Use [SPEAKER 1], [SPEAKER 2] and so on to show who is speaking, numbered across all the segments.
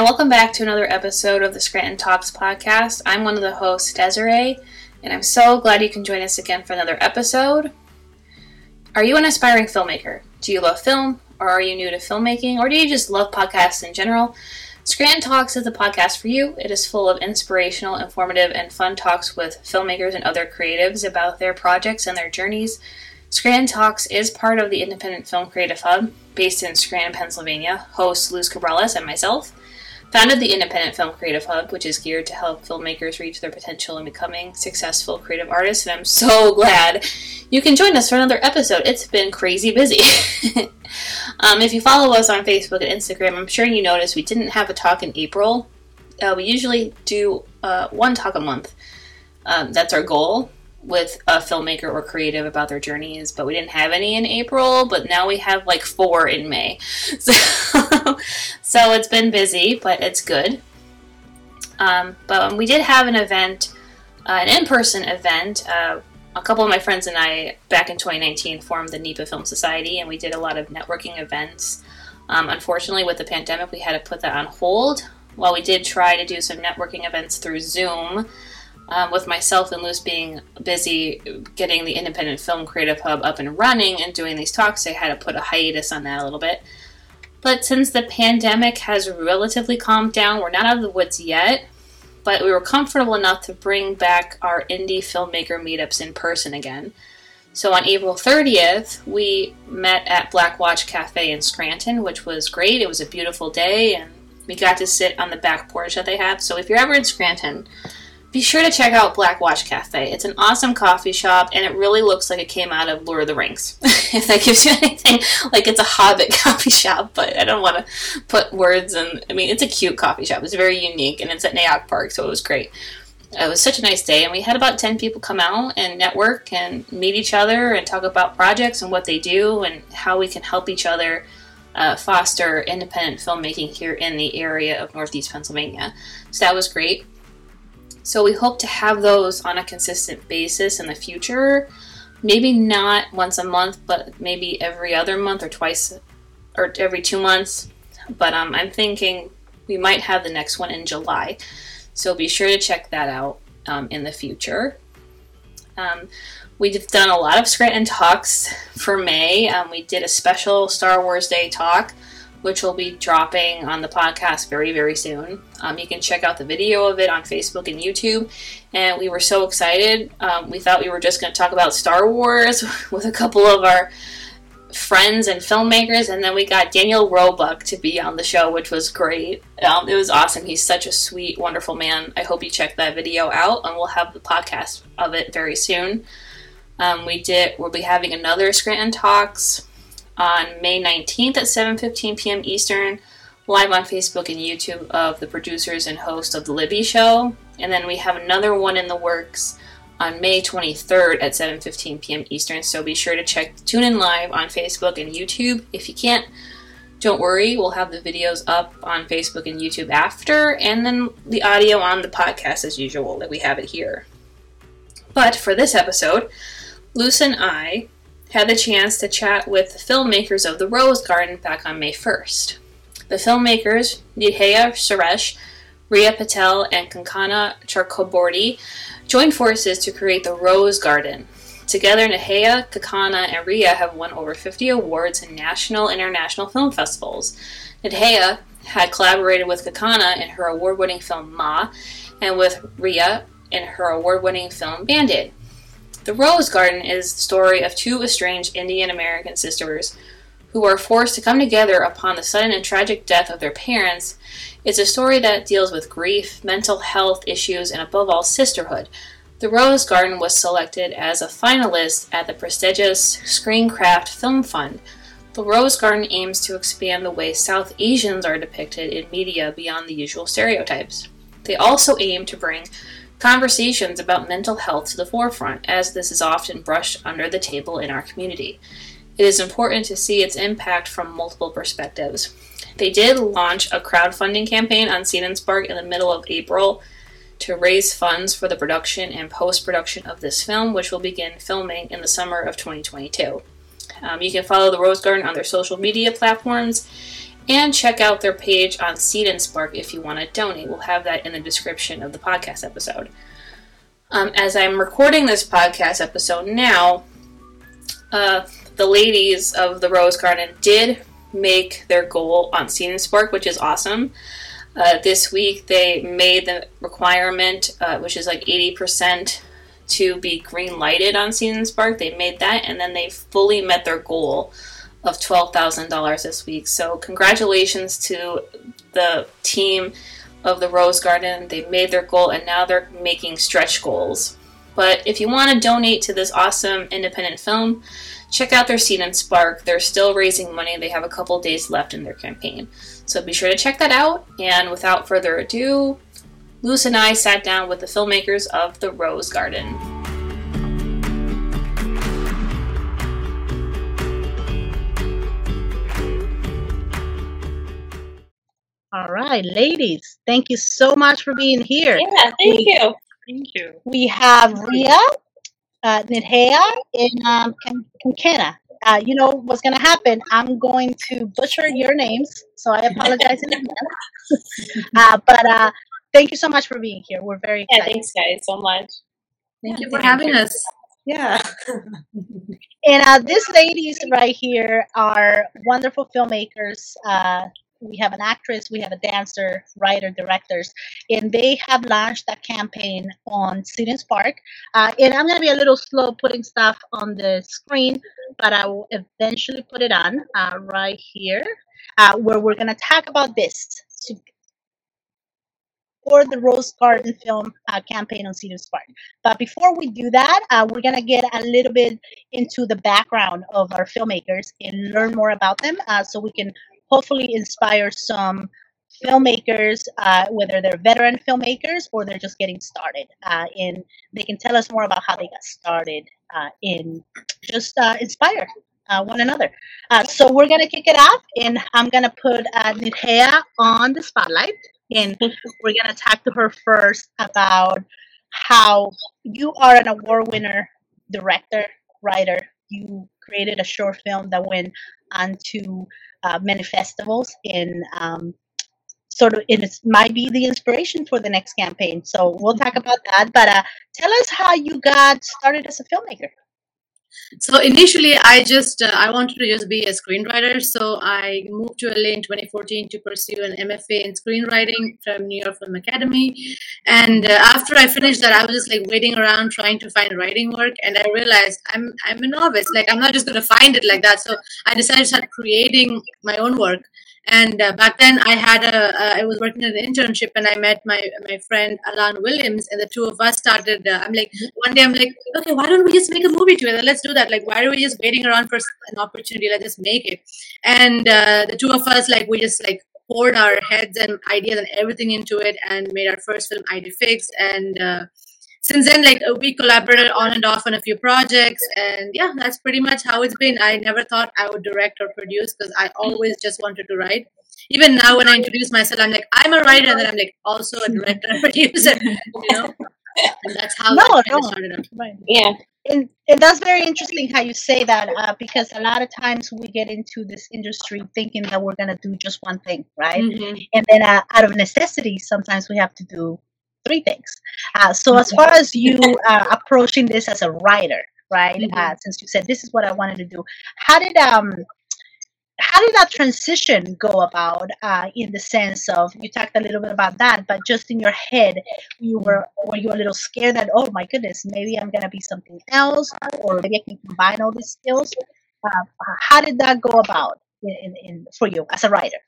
[SPEAKER 1] and welcome back to another episode of the Scranton Talks podcast. I'm one of the hosts, Desiree, and I'm so glad you can join us again for another episode. Are you an aspiring filmmaker? Do you love film, or are you new to filmmaking, or do you just love podcasts in general? Scranton Talks is the podcast for you. It is full of inspirational, informative, and fun talks with filmmakers and other creatives about their projects and their journeys. Scranton Talks is part of the Independent Film Creative Hub, based in Scranton, Pennsylvania. Hosts Luz Cabrales and myself founded the Independent Film Creative Hub, which is geared to help filmmakers reach their potential in becoming successful creative artists. And I'm so glad you can join us for another episode. It's been crazy busy. um, if you follow us on Facebook and Instagram, I'm sure you noticed we didn't have a talk in April. Uh, we usually do uh, one talk a month. Um, that's our goal with a filmmaker or creative about their journeys, but we didn't have any in April, but now we have like four in May. So, so it's been busy, but it's good. Um, but we did have an event, uh, an in person event. Uh, a couple of my friends and I, back in 2019, formed the NEPA Film Society, and we did a lot of networking events. Um, unfortunately, with the pandemic, we had to put that on hold. While we did try to do some networking events through Zoom, um, with myself and Luz being busy getting the Independent Film Creative Hub up and running and doing these talks, I had to put a hiatus on that a little bit. But since the pandemic has relatively calmed down, we're not out of the woods yet, but we were comfortable enough to bring back our indie filmmaker meetups in person again. So on April 30th, we met at Black Watch Cafe in Scranton, which was great. It was a beautiful day, and we got to sit on the back porch that they have. So if you're ever in Scranton, be sure to check out Black Watch Cafe. It's an awesome coffee shop, and it really looks like it came out of Lord of the Rings. if that gives you anything, like it's a Hobbit coffee shop, but I don't want to put words in. I mean, it's a cute coffee shop. It's very unique, and it's at Nay Aug Park, so it was great. It was such a nice day, and we had about 10 people come out and network and meet each other and talk about projects and what they do and how we can help each other uh, foster independent filmmaking here in the area of Northeast Pennsylvania. So that was great. So we hope to have those on a consistent basis in the future. Maybe not once a month, but maybe every other month or twice or every two months. But um, I'm thinking we might have the next one in July. So be sure to check that out um, in the future. Um, we've done a lot of Scranton talks for May. Um, we did a special Star Wars Day talk which will be dropping on the podcast very, very soon. Um, you can check out the video of it on Facebook and YouTube. And we were so excited. Um, we thought we were just going to talk about Star Wars with a couple of our friends and filmmakers. And then we got Daniel Roebuck to be on the show, which was great. Um, it was awesome. He's such a sweet, wonderful man. I hope you check that video out, and we'll have the podcast of it very soon. Um, we did. We'll be having another Scranton Talks on May 19th at 7:15 p.m. Eastern, live on Facebook and YouTube of the producers and host of the Libby Show, and then we have another one in the works on May 23rd at 7:15 p.m. Eastern. So be sure to check tune in live on Facebook and YouTube. If you can't, don't worry, we'll have the videos up on Facebook and YouTube after, and then the audio on the podcast as usual that we have it here. But for this episode, Luz and I had the chance to chat with the filmmakers of The Rose Garden back on May 1st. The filmmakers, Nidheya Suresh, Ria Patel, and Kankana Chakraborty, joined forces to create The Rose Garden. Together, Nidheya, Kankana, and Ria have won over 50 awards in national and international film festivals. Nidheya had collaborated with Kankana in her award winning film Ma, and with Ria in her award winning film Band-Aid. The Rose Garden is the story of two estranged Indian American sisters who are forced to come together upon the sudden and tragic death of their parents. It's a story that deals with grief, mental health issues, and above all, sisterhood. The Rose Garden was selected as a finalist at the prestigious Screencraft Film Fund. The Rose Garden aims to expand the way South Asians are depicted in media beyond the usual stereotypes. They also aim to bring conversations about mental health to the forefront, as this is often brushed under the table in our community. It is important to see its impact from multiple perspectives. They did launch a crowdfunding campaign on Seed and Spark in the middle of April to raise funds for the production and post production of this film, which will begin filming in the summer of 2022. Um, you can follow the Rose Garden on their social media platforms And check out their page on Seed and Spark if you want to donate. We'll have that in the description of the podcast episode. Um, as I'm recording this podcast episode now, uh, the ladies of the Rose Garden did make their goal on Seed and Spark, which is awesome. Uh, this week they made the requirement, uh, which is like 80% to be green lighted on Seed and Spark. They made that, and then they fully met their goal of $12,000 this week. So, congratulations to the team of the Rose Garden. They made their goal, and now they're making stretch goals. But if you want to donate to this awesome independent film, check out their Seed and Spark. They're still raising money. They have a couple days left in their campaign. So be sure to check that out. And without further ado, Luz and I sat down with the filmmakers of The Rose Garden.
[SPEAKER 2] All right, ladies, thank you so much for being here.
[SPEAKER 1] Yeah, thank we, you.
[SPEAKER 3] Thank you.
[SPEAKER 2] We have Ria, uh, Nidheya, and um, Kankana uh, you know what's going to happen. I'm going to butcher your names, so I apologize in advance. uh, but uh, thank you so much for being here. We're very excited.
[SPEAKER 1] Yeah, thanks, guys, so much.
[SPEAKER 3] Thank yeah, you for having you. us.
[SPEAKER 2] Yeah. and uh, these ladies right here are wonderful filmmakers. Uh, we have an actress, we have a dancer, writer, directors, and they have launched a campaign on Seed Park. Uh, and I'm going to be a little slow putting stuff on the screen, but I will eventually put it on uh, right here, uh, where we're going to talk about this for the Rose Garden film uh, campaign on Seed Park. But before we do that, uh, we're going to get a little bit into the background of our filmmakers and learn more about them uh, so we can hopefully inspire some filmmakers, uh, whether they're veteran filmmakers or they're just getting started. Uh, in they can tell us more about how they got started uh, in just uh, inspire uh, one another. Uh, so we're gonna kick it off, and I'm gonna put uh, Nidheya on the spotlight, and we're gonna talk to her first about how you are an award winner, director, writer. You created a short film that went on to uh, many festivals in um, sort of it might be the inspiration for the next campaign. So we'll talk about that. But uh, tell us how you got started as a filmmaker.
[SPEAKER 3] So initially, I just uh, I wanted to just be a screenwriter. So I moved to LA in 2014 to pursue an MFA in screenwriting from New York Film Academy. And uh, after I finished that, I was just like waiting around trying to find writing work, and I realized I'm I'm a novice. Like I'm not just going to find it like that. So I decided to start creating my own work. And uh, back then, I had a uh, I was working at an internship, and I met my my friend Alan Williams, and the two of us started. Uh, I'm like, one day, I'm like, okay, why don't we just make a movie together? Let's do that. Like, why are we just waiting around for an opportunity? Let's just make it. And uh, the two of us, like, we just like poured our heads and ideas and everything into it, and made our first film, ID Fix, and uh, since then, like we collaborated on and off on a few projects, and yeah, that's pretty much how it's been. I never thought I would direct or produce because I always just wanted to write. Even now, when I introduce myself, I'm like, I'm a writer, and then I'm like, also a director and producer. You know, and that's how no, no. started. Up.
[SPEAKER 2] Right. Yeah. And, and that's very interesting how you say that uh, because a lot of times we get into this industry thinking that we're going to do just one thing, right? Mm-hmm. And then uh, out of necessity, sometimes we have to do three things. Uh, so as far as you uh, approaching this as a writer, right? Mm-hmm. Uh, since you said this is what I wanted to do, how did um how did that transition go about uh, in the sense of you talked a little bit about that but just in your head you were were you a little scared that oh my goodness maybe i'm going to be something else or maybe i can combine all these skills uh, how did that go about in, in, in, for you as a writer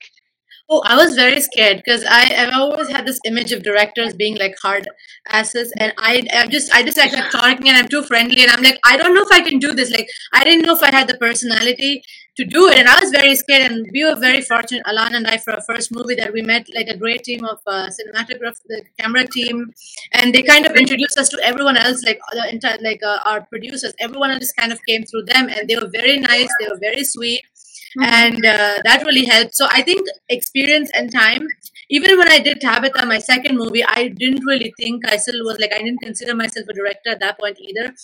[SPEAKER 3] Oh, I was very scared because I have always had this image of directors being like hard asses, and I, I'm just, I just like talking, and I'm too friendly, and I'm like, I don't know if I can do this. Like, I didn't know if I had the personality to do it, and I was very scared. And we were very fortunate, Alan and I, for our first movie, that we met like a great team of uh, cinematography, the camera team, and they kind of introduced us to everyone else, like the entire, like uh, our producers. Everyone else kind of came through them, and they were very nice. They were very sweet mm-hmm. and uh, that really helped. So I think experience and time. Even when I did Tabitha, my second movie, I didn't really think I still was like I didn't consider myself a director at that point either.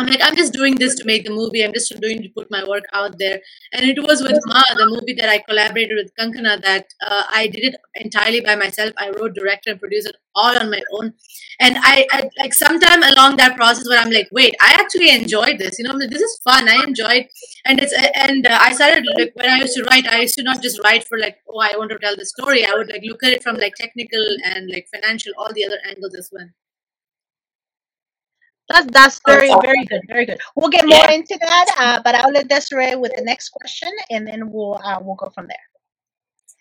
[SPEAKER 3] I'm like, I'm just doing this to make the movie. I'm just doing to put my work out there. And it was with Ma, the movie that I collaborated with Kankana, that uh, I did it entirely by myself. I wrote, directed, and produced it all on my own. And I, I like sometime along that process where I'm like, wait, I actually enjoyed this. You know, this is fun. I enjoyed, and it's and uh, I started like when I used to write, I used to not just write for like, oh, I want to tell the story. I would like look at it from like technical and like financial, all the other angles as well.
[SPEAKER 2] That's that's very very good, very good. We'll get more yeah. into that, uh, but I'll let Desiree with the next question, and then we'll uh, we'll go from there.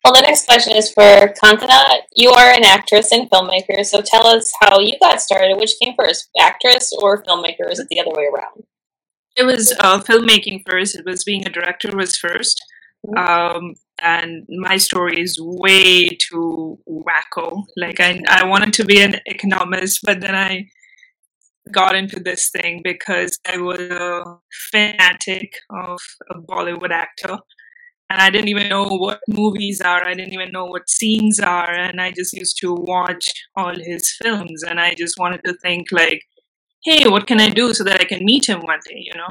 [SPEAKER 1] Well, the next question is for Kankana. You are an actress and filmmaker, so tell us how you got started. Which came first, actress or filmmaker? Or is it the other way around?
[SPEAKER 4] It was uh, filmmaking first. It was being a director was 1st mm-hmm. um, and my story is way too wacko. Like I, I wanted to be an economist, but then I got into this thing because I was a fanatic of a Bollywood actor. And I didn't even know what movies are. I didn't even know what scenes are. And I just used to watch all his films. And I just wanted to think, like, hey, what can I do so that I can meet him one day, you know?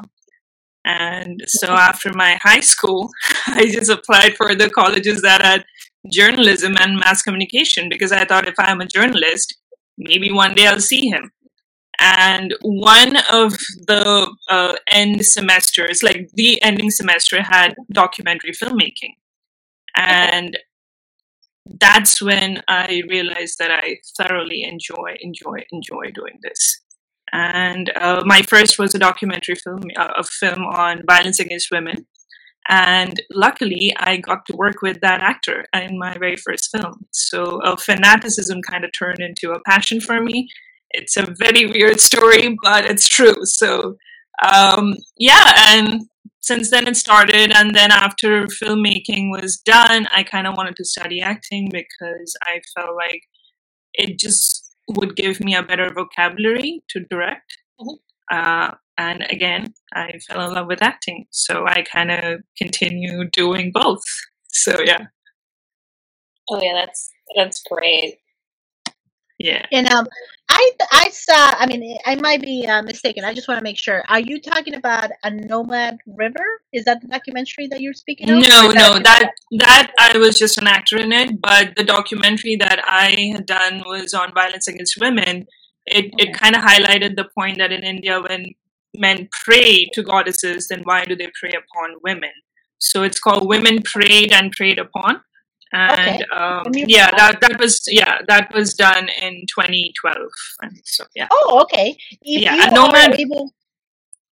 [SPEAKER 4] And so after my high school, I just applied for the colleges that had journalism and mass communication because I thought if I'm a journalist, maybe one day I'll see him and one of the uh, end semesters like the ending semester had documentary filmmaking. And that's when i realized that i thoroughly enjoy enjoy enjoy doing this. And uh, my first was a documentary film uh, a film on violence against women. And luckily i got to work with that actor in my very first film. So a fanaticism kind of turned into a passion for me it's a very weird story, but it's true. So, um, yeah, and since then it started. And then after filmmaking was done, I kind of wanted to study acting because I felt like it just would give me a better vocabulary to direct. Mm-hmm. Uh, and again, I fell in love with acting. So I kind of continue doing both. So, yeah.
[SPEAKER 1] Oh, yeah, that's that's great.
[SPEAKER 4] Yeah.
[SPEAKER 2] And um, I I saw. I mean, I might be uh, mistaken. I just want to make sure. Are you talking about a Nomad River? Is that the documentary that you're speaking of?
[SPEAKER 4] No, no. That that I was just an actor in it, but the documentary that I had done was on violence against women. It okay. it kind of highlighted the point that in India, when men pray to goddesses, then why do they prey upon women? So it's called Women Prayed and Preyed Upon and okay. um, yeah that, that was yeah that was done in 2012 and so yeah
[SPEAKER 2] oh okay
[SPEAKER 4] if yeah and nomad
[SPEAKER 2] able,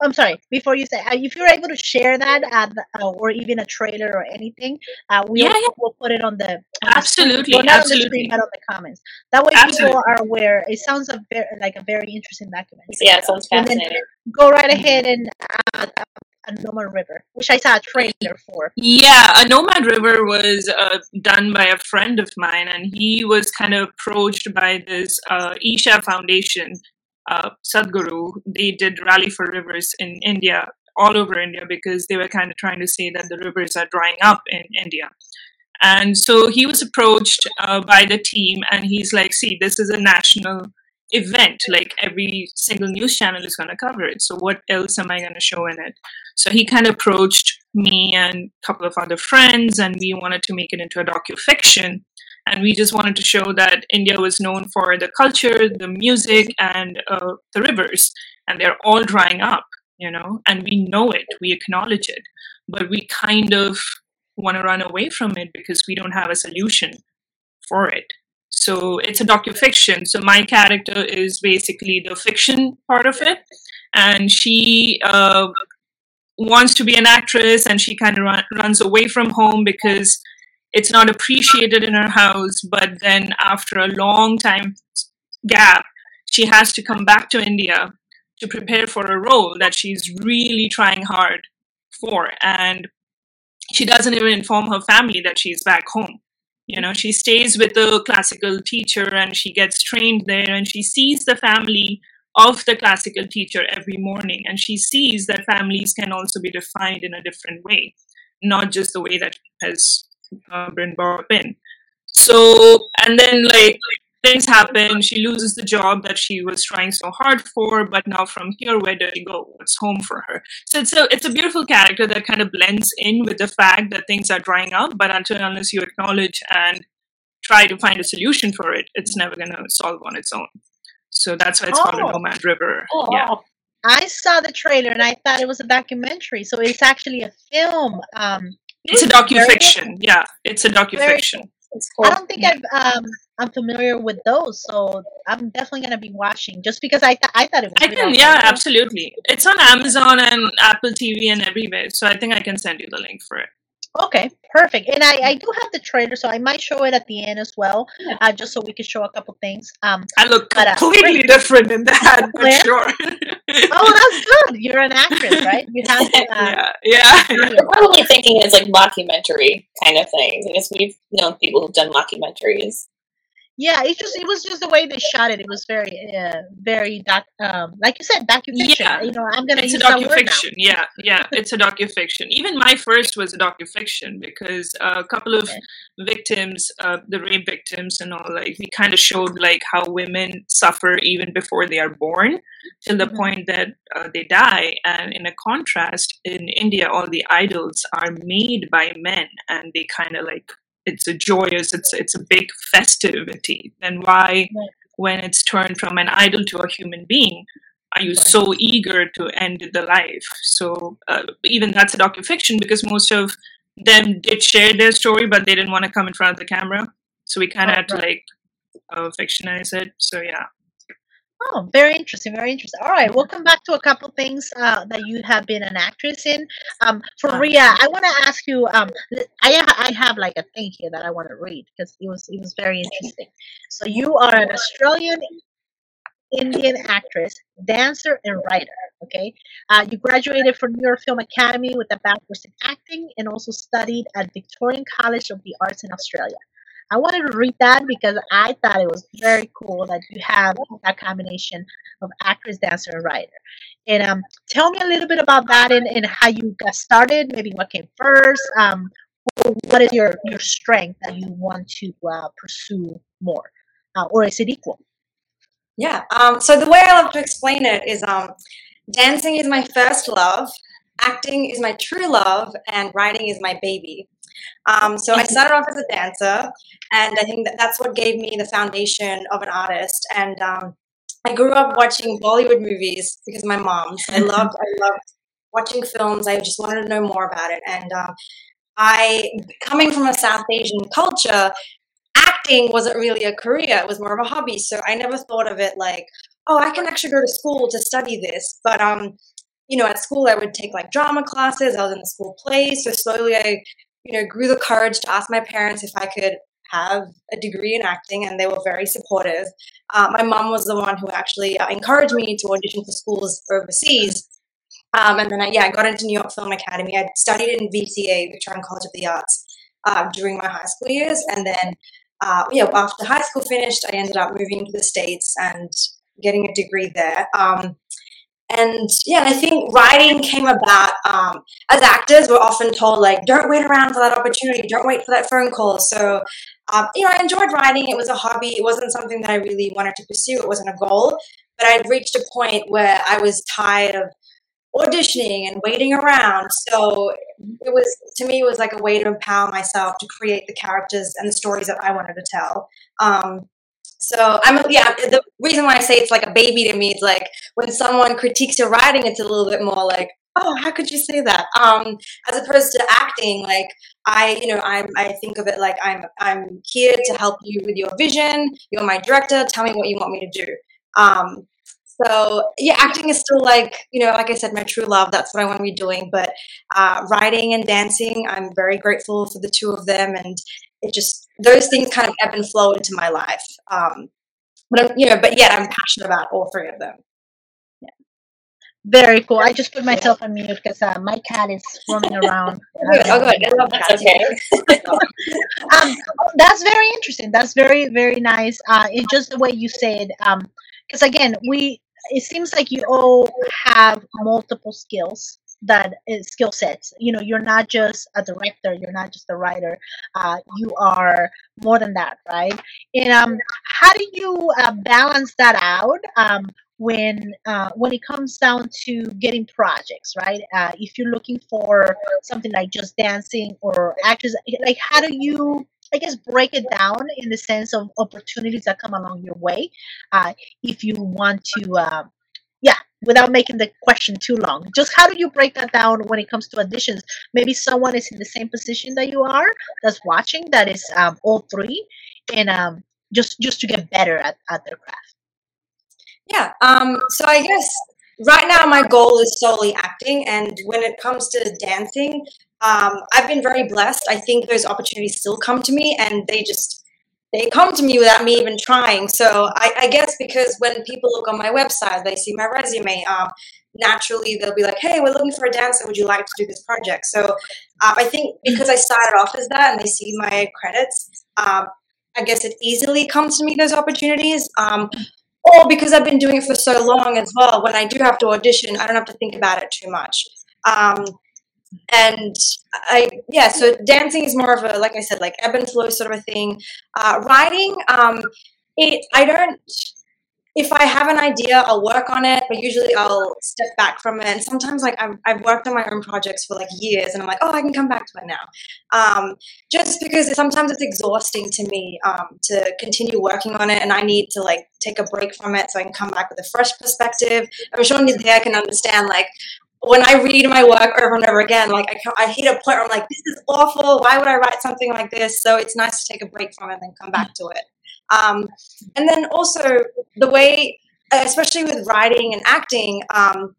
[SPEAKER 2] I'm sorry. Before you say, uh, if you're able to share that, uh, or even a trailer or anything, uh, we'll, yeah, yeah. we'll put it on the on
[SPEAKER 4] absolutely,
[SPEAKER 2] the well,
[SPEAKER 4] not absolutely.
[SPEAKER 2] on the screen, but on the comments. That way, absolutely. people are aware. It sounds a very, like a very interesting document.
[SPEAKER 1] Yeah, it sounds fascinating.
[SPEAKER 2] go right ahead and a Nomad River, which I saw a trailer for.
[SPEAKER 4] Yeah, a Nomad River was uh, done by a friend of mine, and he was kind of approached by this uh, Isha Foundation, uh, Sadhguru. They did Rally for Rivers in India, all over India, because they were kind of trying to say that the rivers are drying up in India. And so he was approached uh, by the team, and he's like, see, this is a national event like every single news channel is going to cover it. So what else am i going to show in it? So he kind of approached me and a couple of other friends and we wanted to make it into a docu-fiction. And we just wanted to show that india was known for the culture the music and uh, the rivers. And they're all drying up you know? And we know it. We acknowledge it. But we kind of want to run away from it because we don't have a solution for it so it's a docu-fiction. So my character is basically the fiction part of it, and she uh, wants to be an actress, and she kind of run, runs away from home because it's not appreciated in her house. But then after a long time gap, she has to come back to India to prepare for a role that she's really trying hard for, and she doesn't even inform her family that she's back home you know she stays with the classical teacher and she gets trained there and she sees the family of the classical teacher every morning and she sees that families can also be defined in a different way not just the way that has uh, been brought in. So and then like things happen. She loses the job that she was trying so hard for, but now from here, where does she go? What's home for her? So it's a it's a beautiful character that kind of blends in with the fact that things are drying up, but until unless you acknowledge and try to find a solution for it, it's never going to solve on its own. So that's why it's oh. called a oh. Nomad River. Oh. Yeah.
[SPEAKER 2] I saw the trailer and I thought it was a documentary. So it's actually a film. Um,
[SPEAKER 4] it's a docufiction. Yeah, it's a docufiction.
[SPEAKER 2] Cool. I don't think I've um I'm familiar with those, so I'm definitely gonna be watching. Just because I th- I thought it was.
[SPEAKER 4] I can, yeah, absolutely. It's on Amazon and Apple TV and everywhere, so I think I can send you the link for it.
[SPEAKER 2] Okay, perfect. And I, I do have the trailer, so I might show it at the end as well, uh, just so we can show a couple things. Um,
[SPEAKER 4] I look completely uh, different in that, for sure.
[SPEAKER 2] oh, that's good. You're an actress, right? You have to,
[SPEAKER 4] uh, yeah, yeah.
[SPEAKER 5] You're probably thinking it's like mockumentary kind of thing, because we've known people who've done mockumentaries
[SPEAKER 2] yeah it just it was just the way they shot it. It was very uh, very doc um like you said docufiction. Yeah. you know i'm gonna
[SPEAKER 4] it's
[SPEAKER 2] use
[SPEAKER 4] a docufiction. Yeah yeah it's a docufiction. Even my first was a docufiction because a couple of victims uh, the rape victims and all like we kind of showed like how women suffer even before they are born till the mm-hmm. point that uh, they die. And in a contrast in india all the idols are made by men and they kind of like it's a joyous it's it's a big festivity. Then why when it's turned from an idol to a human being are you so eager to end the life? So uh, even that's a docufiction because most of them did share their story but they didn't want to come in front of the camera. So we kind of had to like uh, fictionize it. So yeah
[SPEAKER 2] Oh, very interesting, very interesting. All right, we'll come back to a couple things uh, that you have been an actress in. Um, for Ria, I want to ask you. Um, I I have like a thing here that I want to read because it was it was very interesting. So you are an Australian Indian actress, dancer, and writer. Okay, uh, you graduated from New York Film Academy with a bachelor's in acting, and also studied at Victorian College of the Arts in Australia. I wanted to read that because I thought it was very cool that you have that combination of actress, dancer, and writer. And um, tell me a little bit about that and, and how you got started. Maybe what came first. Um, what is your your strength that you want to uh, pursue more, uh, or is it equal?
[SPEAKER 6] Yeah. Um, so the way I love to explain it is, um, dancing is my first love, acting is my true love, and writing is my baby. Um, so I started off as a dancer, and I think that that's what gave me the foundation of an artist. And um, I grew up watching Bollywood movies because of my mom. So I loved, I loved watching films. I just wanted to know more about it. And um, I, coming from a South Asian culture, acting wasn't really a career; it was more of a hobby. So I never thought of it like, oh, I can actually go to school to study this. But um, you know, at school I would take like drama classes. I was in the school plays. So slowly I you know, grew the courage to ask my parents if I could have a degree in acting, and they were very supportive. Uh, my mom was the one who actually uh, encouraged me to audition for schools overseas. Um, and then, I, yeah, I got into New York Film Academy. I studied in VCA, Victorian College of the Arts, uh, during my high school years. And then, uh, you after high school finished, I ended up moving to the States and getting a degree there. Um, and yeah, I think writing came about um, as actors. We're often told like, don't wait around for that opportunity, don't wait for that phone call. So, um, you know, I enjoyed writing. It was a hobby. It wasn't something that I really wanted to pursue. It wasn't a goal. But I'd reached a point where I was tired of auditioning and waiting around. So it was to me, it was like a way to empower myself to create the characters and the stories that I wanted to tell. Um, so I'm yeah. The reason why I say it's like a baby to me is like when someone critiques your writing, it's a little bit more like, oh, how could you say that? Um, as opposed to acting, like I, you know, I I think of it like I'm I'm here to help you with your vision. You're my director. Tell me what you want me to do. Um, so yeah, acting is still like you know, like I said, my true love. That's what I want to be doing. But uh, writing and dancing, I'm very grateful for the two of them, and it just those things kind of ebb and flow into my life. Um, but I'm, you know, but yet I'm passionate about all three of them.
[SPEAKER 2] Yeah. Very cool. I just put myself on mute because uh, my cat is roaming around.
[SPEAKER 6] oh, good. I love that.
[SPEAKER 5] Okay.
[SPEAKER 2] um, that's very interesting. That's very, very nice. Uh, it's just the way you said. it. Because um, again, we it seems like you all have multiple skills that skill sets. You know, you're not just a director, you're not just a writer. Uh, you are more than that, right? And um, how do you uh, balance that out? Um, when uh, when it comes down to getting projects, right? Uh, if you're looking for something like just dancing or actors, like how do you I guess break it down in the sense of opportunities that come along your way. Uh, if you want to, uh, without making the question too long, just how do you break that down when it comes to auditions? Maybe someone is in the same position that you are, that's watching, that is um, all three, and um, just just to get better at, at their craft.
[SPEAKER 6] Yeah. Um, so I guess right now my goal is solely acting, and when it comes to dancing, um, I've been very blessed. I think those opportunities still come to me, and they just they come to me without me even trying. So I, I guess because when people look on my website, they see my resume. Um, naturally, they'll be like, "Hey, we're looking for a dancer. Would you like to do this project?" So um, I think because I started off as that, and they see my credits, um, I guess it easily comes to me those opportunities. Um, or because I've been doing it for so long as well, when I do have to audition, I don't have to think about it too much. And I, yeah, so dancing is more of a, like I said, like ebb and flow sort of a thing. Uh, writing, um, it, I don't, if I have an idea, I'll work on it, but usually I'll step back from it. And sometimes, like I've, I've worked on my own projects for like years, and I'm like, oh, I can come back to it now. Um, just because sometimes it's exhausting to me um, to continue working on it, and I need to like take a break from it so I can come back with a fresh perspective. I'm sure Nidheya can understand. Like when I read my work over and over again, like I, I hit a point where I'm like, this is awful. Why would I write something like this? So it's nice to take a break from it and come back to it. Um, and then also the way, especially with writing and acting, um,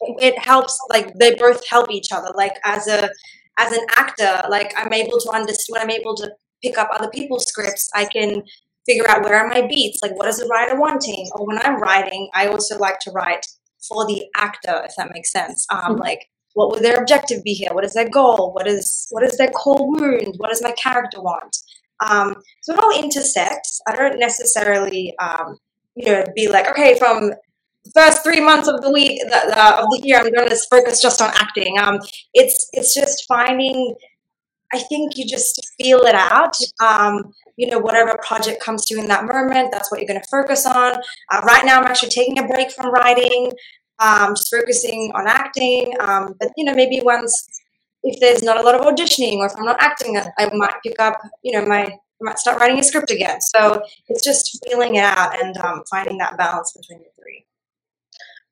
[SPEAKER 6] it helps. Like they both help each other. Like as a as an actor, like I'm able to understand when I'm able to pick up other people's scripts. I can figure out where are my beats. Like what is the writer wanting? Or when I'm writing, I also like to write for the actor, if that makes sense. Um, mm-hmm. Like what would their objective be here? What is their goal? What is what is their core wound? What does my character want? Um, so it all intersects. I don't necessarily, um, you know, be like, okay, from the first three months of the week the, the, of the year, I'm going to focus just on acting. Um, it's it's just finding. I think you just feel it out. Um, you know, whatever project comes to you in that moment, that's what you're going to focus on. Uh, right now, I'm actually taking a break from writing, um, just focusing on acting. Um, but you know, maybe once if there's not a lot of auditioning or if I'm not acting, I might pick up, you know, my I might start writing a script again. So it's just feeling it out and um, finding that balance between the three.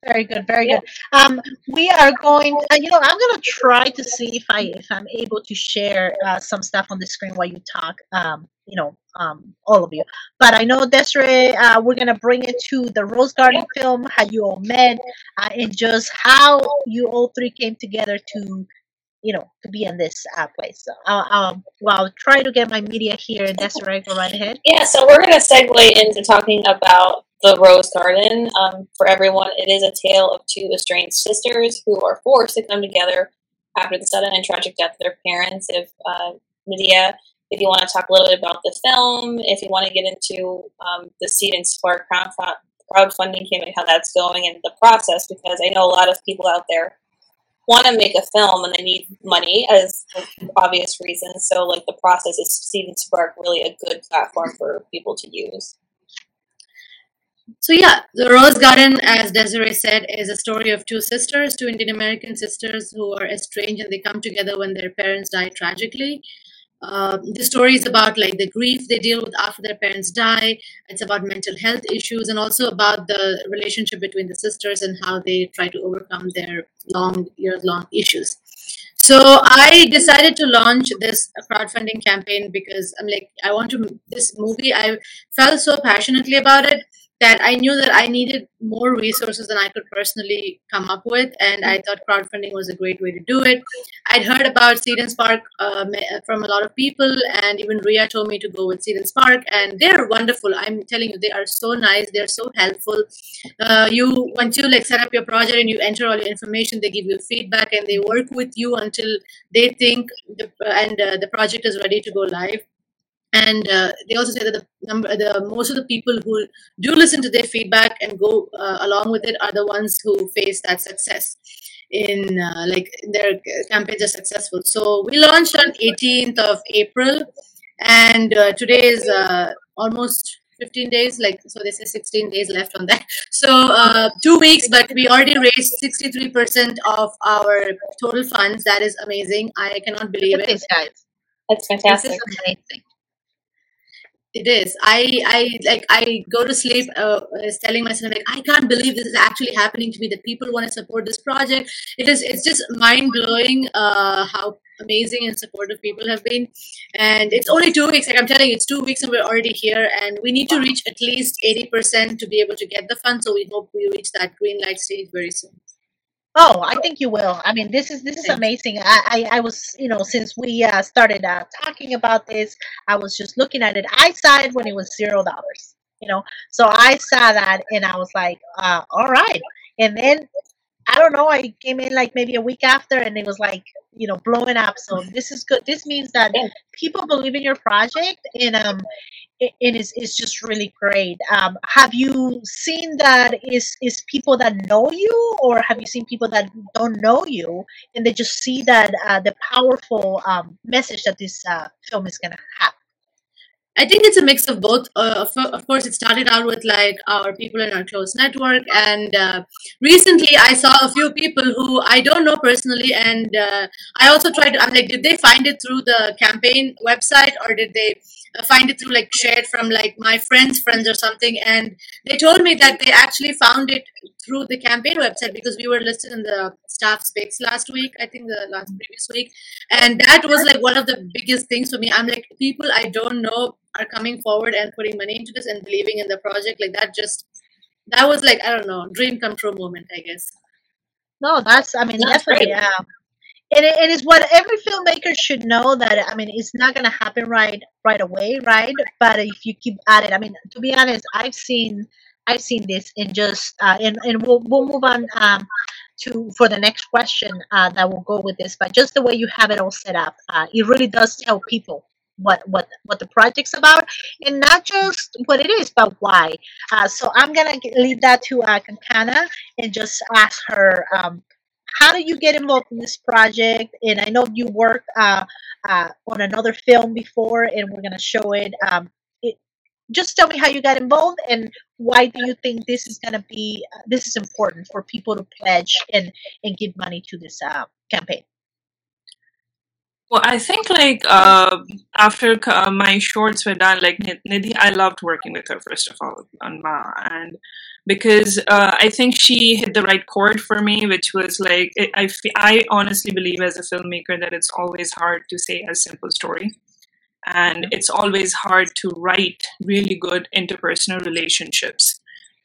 [SPEAKER 2] Very good, very good. Um, we are going. Uh, you know, I'm going to try to see if I if I'm able to share uh, some stuff on the screen while you talk. Um, you know, um, all of you. But I know Desiree, uh, we're gonna bring it to the Rose Garden film, how you all met, uh, and just how you all three came together to you know, to be in this uh, place. So I'll, I'll, well, I'll try to get my media here. And Desiree, go right ahead.
[SPEAKER 5] Yeah, so we're going to segue into talking about the Rose Garden. Um, for everyone, it is a tale of two estranged sisters who are forced to come together after the sudden and tragic death of their parents. If uh, Nidheya, if you want to talk a little bit about the film, if you want to get into um, the Seed and Spark crowdfunding campaign, how that's going and the process, because I know a lot of people out there want to make a film and they need money as obvious reasons. So like the process is and Spark really a good platform for people to use.
[SPEAKER 3] So yeah, the Rose Garden, as Desiree said, is a story of two sisters, two Indian American sisters who are estranged and they come together when their parents die tragically. Uh, the story is about like the grief they deal with after their parents die. It's about mental health issues and also about the relationship between the sisters and how they try to overcome their long years long issues. So I decided to launch this crowdfunding campaign because I'm like I want to this movie. I felt so passionately about it that I knew that I needed more resources than I could personally come up with, and I thought crowdfunding was a great way to do it. I'd heard about Seed and Spark um, from a lot of people, and even Ria told me to go with Seed and Spark, and they're wonderful. I'm telling you, they are so nice. They're so helpful. Uh, you once you like set up your project and you enter all your information, they give you feedback and they work with you until they think the, and uh, the project is ready to go live and uh, they also say that the number the most of the people who do listen to their feedback and go uh, along with it are the ones who face that success in uh, like their campaigns are successful so we launched on 18th of april and uh, today is uh, almost 15 days like so they say 16 days left on that so uh, two weeks but we already raised 63% of our total funds that is amazing i cannot believe it
[SPEAKER 2] this, guys.
[SPEAKER 5] That's
[SPEAKER 2] This
[SPEAKER 5] fantastic.
[SPEAKER 2] is amazing.
[SPEAKER 3] It is. I I like I go to sleep uh, uh, telling myself like I can't believe this is actually happening to me. That people want to support this project. It is. It's just mind blowing uh, how amazing and supportive people have been. And it's only two weeks. Like I'm telling you, it's two weeks and we're already here. And we need to reach at least eighty percent to be able to get the fund. So we hope we reach that green light stage very soon.
[SPEAKER 2] Oh, I think you will. I mean, this is this is amazing. I I, I was you know since we uh, started uh, talking about this, I was just looking at it. I saw it when it was zero dollars. You know, so I saw that and I was like, uh, all right. And then I don't know. I came in like maybe a week after, and it was like you know blowing up. So this is good. This means that people believe in your project, and um, it, it is it's just really great. Um, have you seen that is is people that know you, or have you seen people that don't know you, and they just see that uh, the powerful um, message that this uh, film is gonna have?
[SPEAKER 3] I think it's a mix of both. Uh, of, of course, it started out with like our people in our close network, and uh, recently I saw a few people who I don't know personally, and uh, I also tried. To, I'm like, did they find it through the campaign website, or did they uh, find it through like shared from like my friends' friends or something? And they told me that they actually found it through the campaign website because we were listed in the staff picks last week. I think the last previous week, and that was like one of the biggest things for me. I'm like, people I don't know are coming forward and putting money into this and believing in the project like that just that was like i don't know dream come true moment i guess
[SPEAKER 2] No, that's I mean
[SPEAKER 5] That's
[SPEAKER 2] definitely
[SPEAKER 5] great.
[SPEAKER 2] yeah. And it, it is what every filmmaker should know that I mean it's not gonna happen right right away, right? But if you keep at it, I mean to be honest, I've seen I've seen this in just uh, and and we'll we'll move on um to for the next question uh, that will go with this. But just the way you have it all set up, uh, it really does tell people what what what the project's about and not just what it is but why uh, so i'm gonna leave that to uh, kankana and just ask her um, how do you get involved in this project and i know you worked uh, uh, on another film before and we're gonna show it um, just tell me how you got involved and why do you think this is gonna be uh, this is important for people to pledge and and give money to this uh, campaign?
[SPEAKER 4] Well, I think like uh, after uh, my shorts were done, like Nidhi, I loved working with her first of all on Ma, and because uh, I think she hit the right chord for me, which was like I I honestly believe as a filmmaker that it's always hard to say a simple story, and it's always hard to write really good interpersonal relationships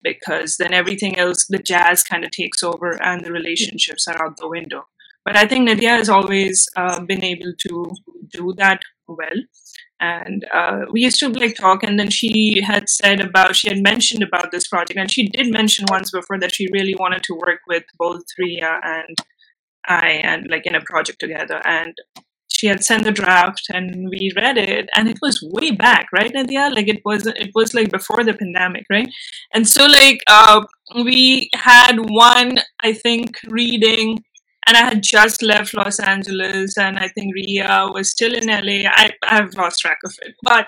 [SPEAKER 4] because then everything else, the jazz kind of takes over, and the relationships are out the window. But I think Nadia has always uh, been able to do that well. And uh, we used to like talk, and then she had said about she had mentioned about this project, and she did mention once before that she really wanted to work with both Ria and I, and like in a project together. And she had sent the draft, and we read it, and it was way back, right, Nadia? Like it was it was like before the pandemic, right? And so like uh, we had one, I think, reading and I had just left Los Angeles, and I think Ria was still in LA. I I've lost track of it, but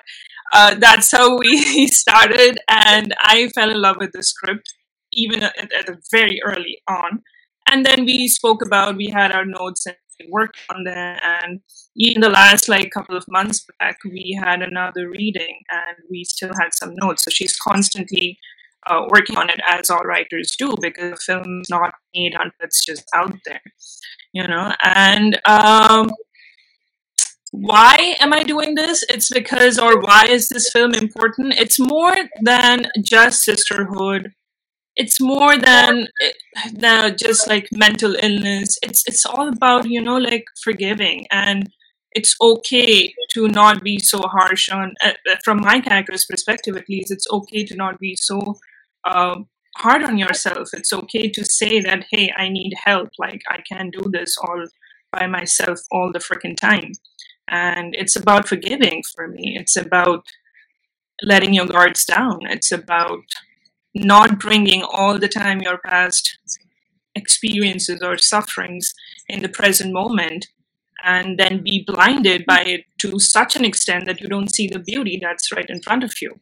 [SPEAKER 4] uh, that's how we started, and I fell in love with the script even at, at a very early on. And then we spoke about we had our notes and worked on them, and in the last like couple of months back, we had another reading, and we still had some notes. So she's constantly uh, working on it as all writers do because the film's not made until it's just out there, you know. And um, why am I doing this? It's because, or why is this film important? It's more than just sisterhood. It's more than than just like mental illness. It's it's all about you know like forgiving and it's okay to not be so harsh on uh, uh, from my character's perspective at least it's okay to not be so um, hard on yourself it's okay to say that hey i need help like i can't do this all by myself all the freaking time And it's about forgiving for me. It's about letting your guards down. It's about not bringing all the time your past experiences or sufferings in the present moment and then be blinded by it to such an extent that you don't see the beauty that's right in front of you.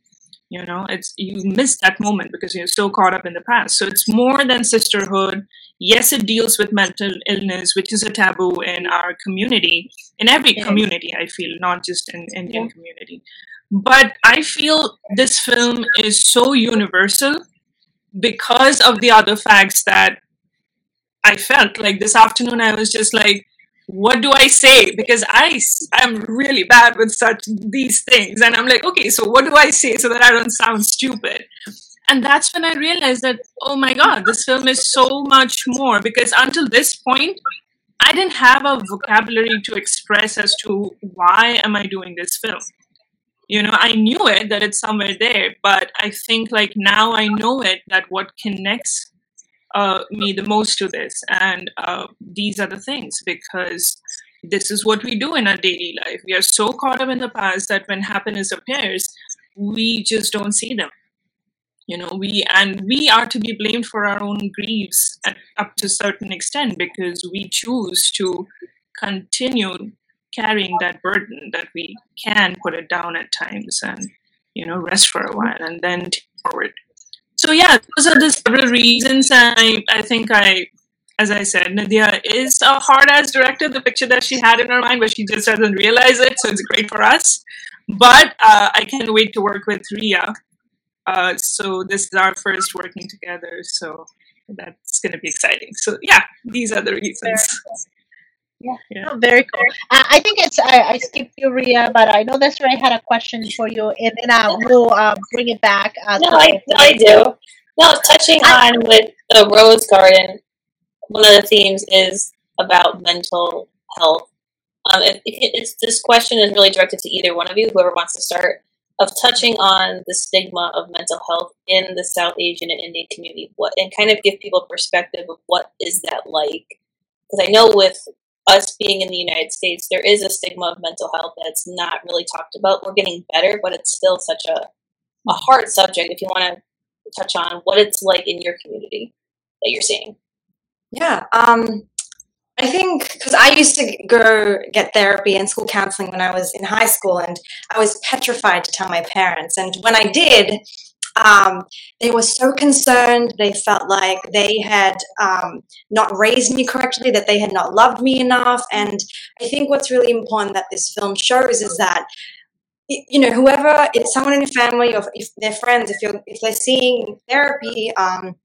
[SPEAKER 4] You know it's you miss that moment because you're so caught up in the past. So it's more than sisterhood yes it deals with mental illness which is a taboo in our community in every community i feel not just in indian community. But i feel this film is so universal because of the other facts that i felt. Like this afternoon i was just like what do I say? Because I am really bad with such these things, and I'm like, okay, so what do I say so that I don't sound stupid? And that's when I realized that, oh my God, this film is so much more. Because until this point, I didn't have a vocabulary to express as to why am I doing this film. You know, I knew it that it's somewhere there, but I think like now I know it that what connects uh, me the most to this. And uh, these are the things because this is what we do in our daily life. We are so caught up in the past that when happiness appears, we just don't see them. You know, we and we are to be blamed for our own griefs at, up to a certain extent because we choose to continue carrying that burden that we can put it down at times and you know rest for a while and then take forward so yeah, those are the several reasons. I I think I, as I said, Nidheya is a hard ass director. The picture that she had in her mind, but she just doesn't realize it. So it's great for us. But uh, I can't wait to work with Ria. Uh, so this is our first working together. So that's going to be exciting. So yeah, these are the reasons.
[SPEAKER 2] Yeah, yeah. Oh, very cool. Uh, I think it's I, I skipped you, Ria, but I know Desiree had a question for you, and then uh, we'll uh, bring it back. Uh,
[SPEAKER 5] no, I, I do. No, touching I, on with the Rose Garden, one of the themes is about mental health. Um, it, it, it's this question is really directed to either one of you, whoever wants to start, of touching on the stigma of mental health in the South Asian and Indian community, what and kind of give people perspective of what is that like. Because I know with us being in the United States, there is a stigma of mental health that's not really talked about. We're getting better, but it's still such a, a hard subject if you want to touch on what it's like in your community that you're seeing.
[SPEAKER 6] Yeah. Um, I think because I used to go get therapy and school counseling when I was in high school, and I was petrified to tell my parents. And when I did, um, they were so concerned. They felt like they had um, not raised me correctly, that they had not loved me enough. And I think what's really important that this film shows is that you know whoever it's someone in your family or if they're friends if you're if they're seeing therapy um,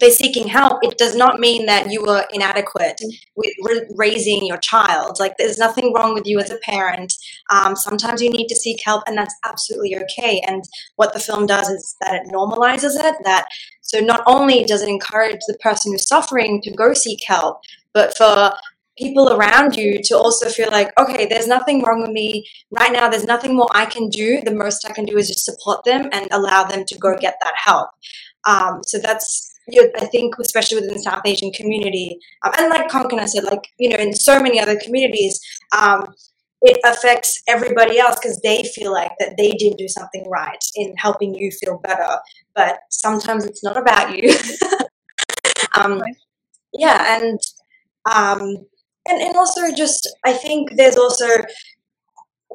[SPEAKER 6] they're seeking help, it does not mean that you were inadequate with raising your child. Like, there's nothing wrong with you as a parent. Um, sometimes you need to seek help, and that's absolutely okay. And what the film does is that it normalizes it. That so not only does it encourage the person who's suffering to go seek help, but for people around you to also feel like, okay, there's nothing wrong with me right now. There's nothing more I can do. The most I can do is just support them and allow them to go get that help. Um, so that's you know, I think, especially within the South Asian community, um, and like Kankana said, like you know, in so many other communities, um, it affects everybody else because they feel like that they did do something right in helping you feel better. But sometimes it's not about you. um, yeah, and um, and and also just I think there's also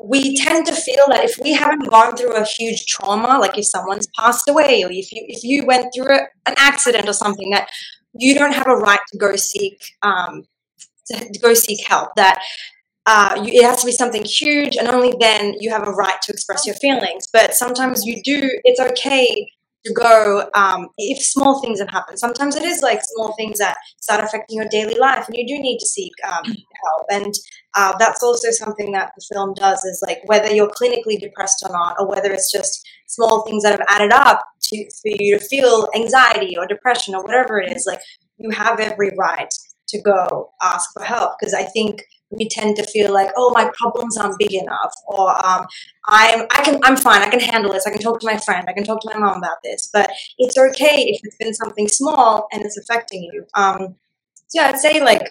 [SPEAKER 6] we tend to feel that if we haven't gone through a huge trauma, like if someone's passed away or if you if you went through a, an accident or something, that you don't have a right to go seek um, to, go seek help. That uh, you, it has to be something huge, and only then you have a right to express your feelings. But sometimes you do. It's okay to go um, if small things have happened. Sometimes it is like small things that start affecting your daily life, and you do need to seek um, help. And uh, that's also something that the film does is like whether you're clinically depressed or not, or whether it's just small things that have added up to for you to feel anxiety or depression or whatever it is. Like you have every right to go ask for help because I think we tend to feel like, oh, my problems aren't big enough, or um, I'm I can I'm fine, I can handle this, I can talk to my friend, I can talk to my mom about this. But it's okay if it's been something small and it's affecting you. Um, so yeah, I'd say like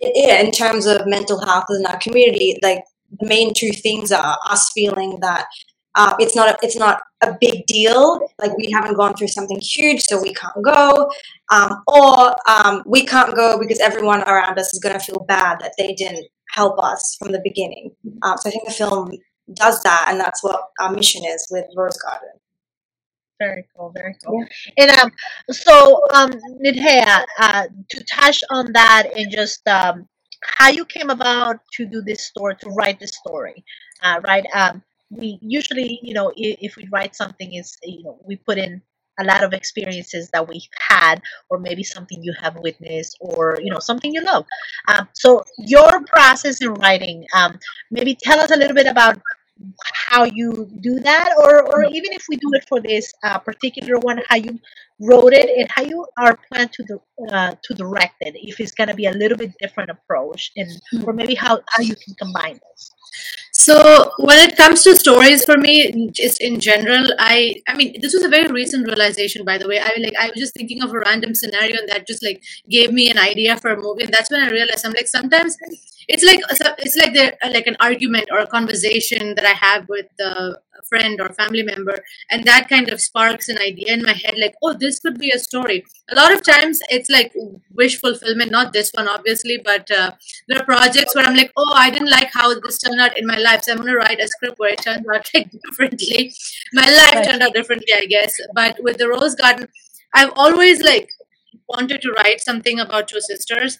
[SPEAKER 6] yeah, in terms of mental health in our community, like the main two things are us feeling that uh, it's not a, it's not a big deal. Like we haven't gone through something huge, so we can't go, um, or um, we can't go because everyone around us is going to feel bad that they didn't help us from the beginning. Um, so I think the film does that, and that's what our mission is with Rose Garden.
[SPEAKER 2] Very cool, very cool. And um, so um, Nidheya, uh, to touch on that and just um, how you came about to do this story, to write this story, uh, right? Um, we usually, you know, if, if we write something, is you know, we put in a lot of experiences that we've had, or maybe something you have witnessed, or you know, something you love. Um, so your process in writing, um, maybe tell us a little bit about how you do that or or even if we do it for this uh, particular one how you wrote it and how you are plan to uh, to direct it if it's going to be a little bit different approach and or maybe how how you can combine this
[SPEAKER 3] So when it comes to stories for me, just in general, I I mean this was a very recent realization by the way. I like I was just thinking of a random scenario and that just like gave me an idea for a movie and that's when I realized I'm like sometimes it's like it's like there like an argument or a conversation that I have with a friend or family member and that kind of sparks an idea in my head like oh this could be a story. A lot of times it's like wish fulfillment not this one obviously but uh, there are projects where i'm like oh i didn't like how this turned out in my life so i'm going to write a script where it turns out like differently. My life
[SPEAKER 2] right.
[SPEAKER 3] turned out differently i guess. But with the rose garden i've always like wanted to write something about two sisters.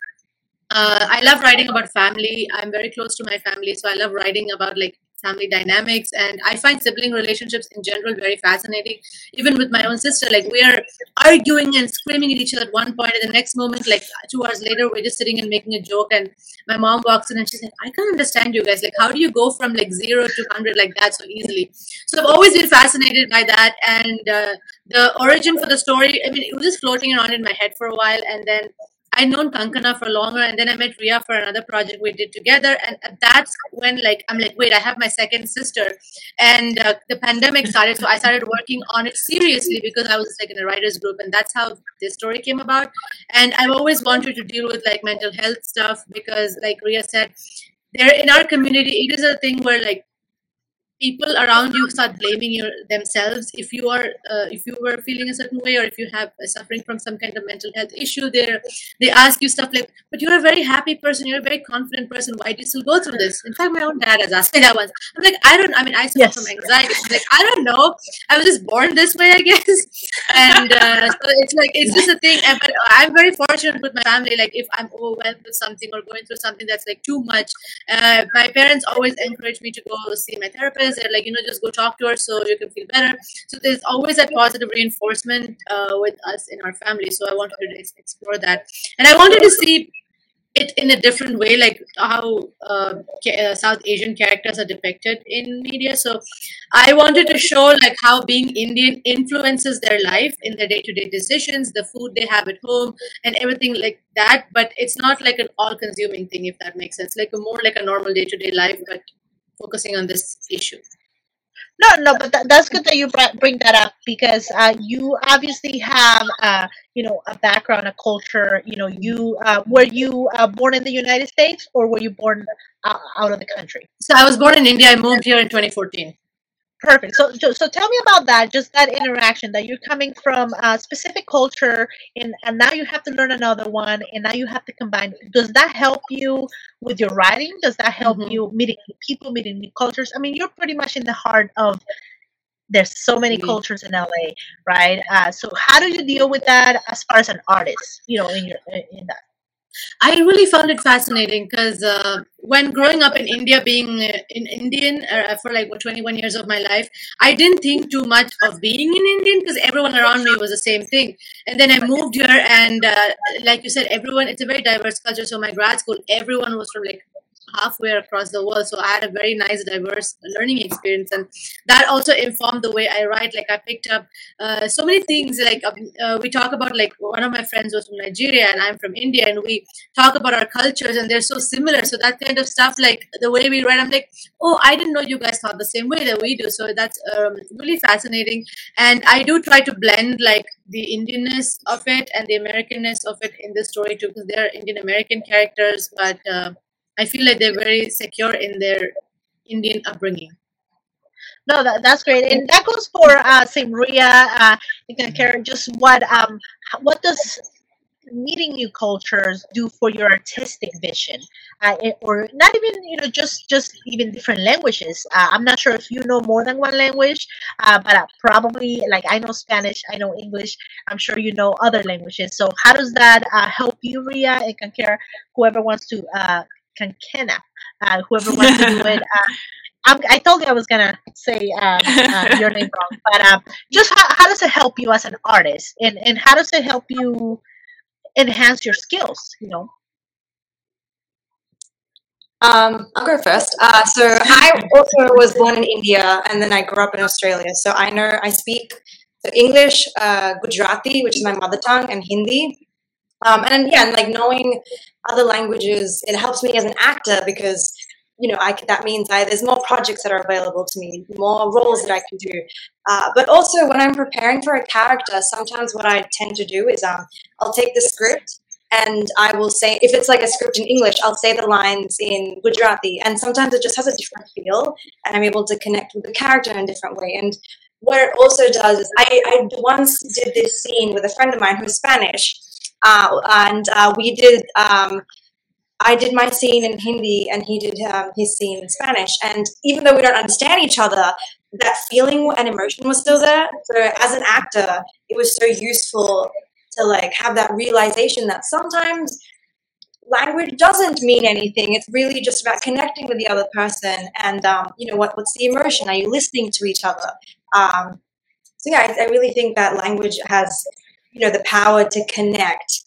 [SPEAKER 3] Uh, I love writing about family. I'm very close to my family, so I love writing about like family dynamics, and I find sibling relationships in general very fascinating. Even with my own sister, like we are arguing and screaming at each other at one point, and the next moment, like two hours later, we're just sitting and making a joke, and my mom walks in and she's like, "I can't understand you guys. Like, how do you go from like zero to hundred like that so easily?" So I've always been fascinated by that, and uh, the origin for the story. I mean, it was just floating around in my head for a while, and then I'd known Kankana for longer, and then I met Ria for another project we did together, and that's when like I'm like, wait, I have my second sister, and uh, the pandemic started, so I started working on it seriously because I was like in a writers group, and that's how this story came about. And I've always wanted to deal with like mental health stuff because, like Ria said, there in our community, it is a thing where like people around you start blaming your themselves. If you are uh, if you were feeling a certain way or if you have uh, suffering from some kind of mental health issue they they ask you stuff like but you're a very happy person. You're a very confident person. Why do you still go through this? In fact my own dad has asked me that once. I'm like i don't i mean i suffer from
[SPEAKER 2] yes.
[SPEAKER 3] anxiety. She's like i don't know. I was just born this way i guess. And uh, so it's like it's just a thing. And, but i'm very fortunate with my family. Like if i'm overwhelmed with something or going through something that's like too much uh, my parents always encourage me to go see my therapist like, you know, just go talk to her so you can feel better. So there's always that positive reinforcement uh, with us in our family. So I wanted to ex- explore that. And I wanted to see it in a different way, like how uh, uh, South Asian characters are depicted in media. So I wanted to show like how being Indian influences their life in their day-to-day decisions, the food they have at home, and everything like that. But it's not like an all-consuming thing, if that makes sense. Like a more like a normal day-to-day life, but focusing on this issue.
[SPEAKER 2] no no but that, that's good that you br- bring that up because uh, you obviously have uh, you know a background a culture you know you uh, were you uh, born in the united states or were you born uh, out of the country
[SPEAKER 3] So I was born in India. I moved here in 2014.
[SPEAKER 2] Perfect. So, so, tell me about that. Just that interaction that you're coming from a specific culture, and and now you have to learn another one, and now you have to combine. Does that help you with your writing? Does that help
[SPEAKER 3] hmm
[SPEAKER 2] you meeting new people, meeting new cultures? I mean, you're pretty much in the heart of. There's so many
[SPEAKER 3] Indeed.
[SPEAKER 2] cultures in LA, right? Uh, so how do you deal with that as far as an artist? You know, in your in that.
[SPEAKER 3] I really found it fascinating because uh, when growing up in India, being uh, in Indian uh, for like what, 21 years of my life, I didn't think too much of being an Indian because everyone around me was the same thing. And then I moved here, and uh, like you said, everyone, it's a very diverse culture. So, my grad school, everyone was from like halfway across the world. So, I had a very nice, diverse learning experience. And that also informed the way I write. Like, I picked up uh, so many things. Like, um, uh, we talk about, like, one of my friends was from Nigeria, and I'm from India, and we talk about our cultures and they're so similar so that kind of stuff like the way we write i'm like oh i didn't know you guys thought the same way that we do so that's um, really fascinating and i do try to blend like the indianness of it and the americanness of it in the story too because they're indian american characters but uh, i feel like they're very secure in their Indian upbringing.
[SPEAKER 2] No, that, that's great, and that goes for uh, say Maria uh, and Karen. Just what um what does meeting new cultures do for your artistic vision, uh, or not even you know just just even different languages. Uh, I'm not sure if you know more than one language, uh, but uh, probably like I know Spanish, I know English. I'm sure you know other languages. So how does that uh, help you, Ria and Kankera? Whoever wants to uh, Kankena, uh, whoever wants to do it. Uh, I'm, I told you I was gonna say um, uh, your name wrong, but um, just how, how does it help you as an artist, and and how does it help you enhance your skills? You know.
[SPEAKER 6] Um, I'll go first. Uh, so I also was born in India, and then I grew up in Australia. So I know I speak so English, uh, Gujarati, which is my mother tongue, and Hindi. Um, and yeah, and like knowing other languages, it helps me as an actor because you know I c- that means I, there's more projects that are available to me, more roles that I can do. Uh, but also when I'm preparing for a character, sometimes what I tend to do is um, I'll take the script and I will say if it's like a script in English, I'll say the lines in Gujarati, and sometimes it just has a different feel, and I'm able to connect with the character in a different way. And what it also does is I, I once did this scene with a friend of mine who's Spanish, uh, and uh, we did. Um, I did my scene in Hindi, and he did um, his scene in Spanish. And even though we don't understand each other, that feeling and emotion was still there. So as an actor, it was so useful to like have that realization that sometimes language doesn't mean anything. It's really just about connecting with the other person, and um, you know what what's the emotion? Are you listening to each other? Um, so yeah, I, I really think that language has you know the power to connect,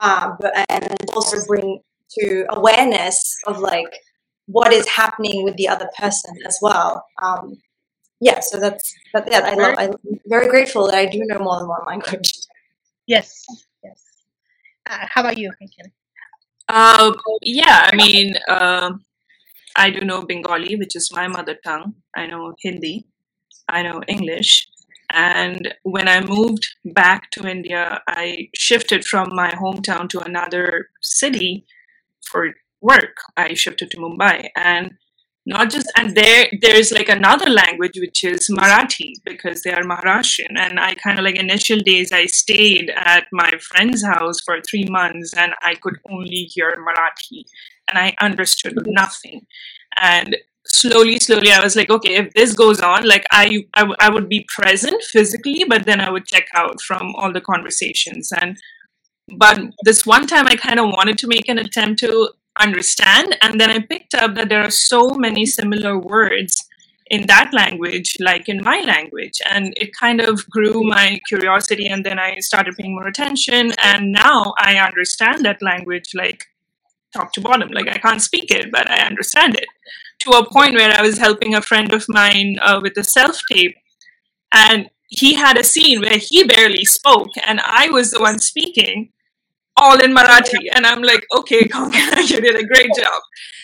[SPEAKER 6] um, and also bring to awareness of like what is happening with the other person as well. Um, yeah, so that's that yeah, I love. I'm very grateful that I do know more than one language.
[SPEAKER 2] Yes. Yes. Uh, how about you, Kankena?
[SPEAKER 4] Uh, yeah, I mean, um I do know Bengali, which is my mother tongue. I know Hindi. I know English. And when I moved back to India, I shifted from my hometown to another city for work. I shifted to Mumbai. And not just and there there's like another language which is Marathi because they are Maharashtrian. And I kind of like initial days I stayed at my friend's house for three months and I could only hear Marathi and I understood nothing. And slowly, slowly, I was like, okay, if this goes on, like I, I, I would be present physically, but then I would check out from all the conversations. And but this one time, I kind of wanted to make an attempt to understand, and then I picked up that there are so many similar words in that language, like in my language, and it kind of grew my curiosity. And then I started paying more attention, and now I understand that language, like top to bottom. Like I can't speak it, but I understand it. To a point where I was helping a friend of mine uh, with a self tape, and he had a scene where he barely spoke, and I was the one speaking, all in Marathi. And I'm like, okay, you did a great job.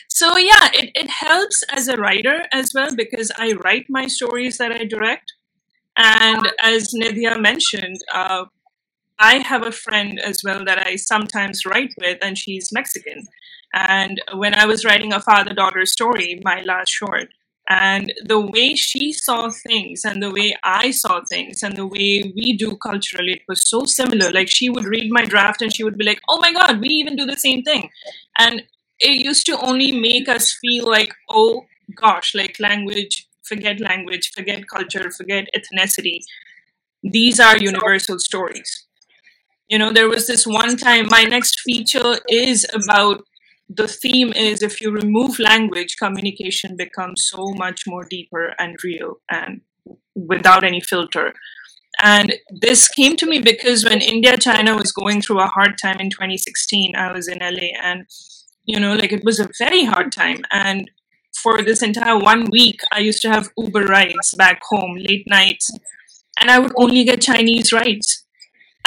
[SPEAKER 4] So yeah, it, it helps as a writer as well because I write my stories that I direct. And as Nidheya mentioned, uh, I have a friend as well that I sometimes write with, and she's Mexican. And when I was writing a father daughter story, my last short, and the way she saw things and the way I saw things and the way we do culturally, it was so similar. Like she would read my draft and she would be like, oh my God, we even do the same thing. And it used to only make us feel like, oh gosh, like language, forget language, forget culture, forget ethnicity. These are universal stories you know there was this one time my next feature is about the theme is if you remove language communication becomes so much more deeper and real and without any filter and this came to me because when india china was going through a hard time in 2016 i was in la and you know like it was a very hard time and for this entire one week i used to have uber rides back home late nights and i would only get chinese rides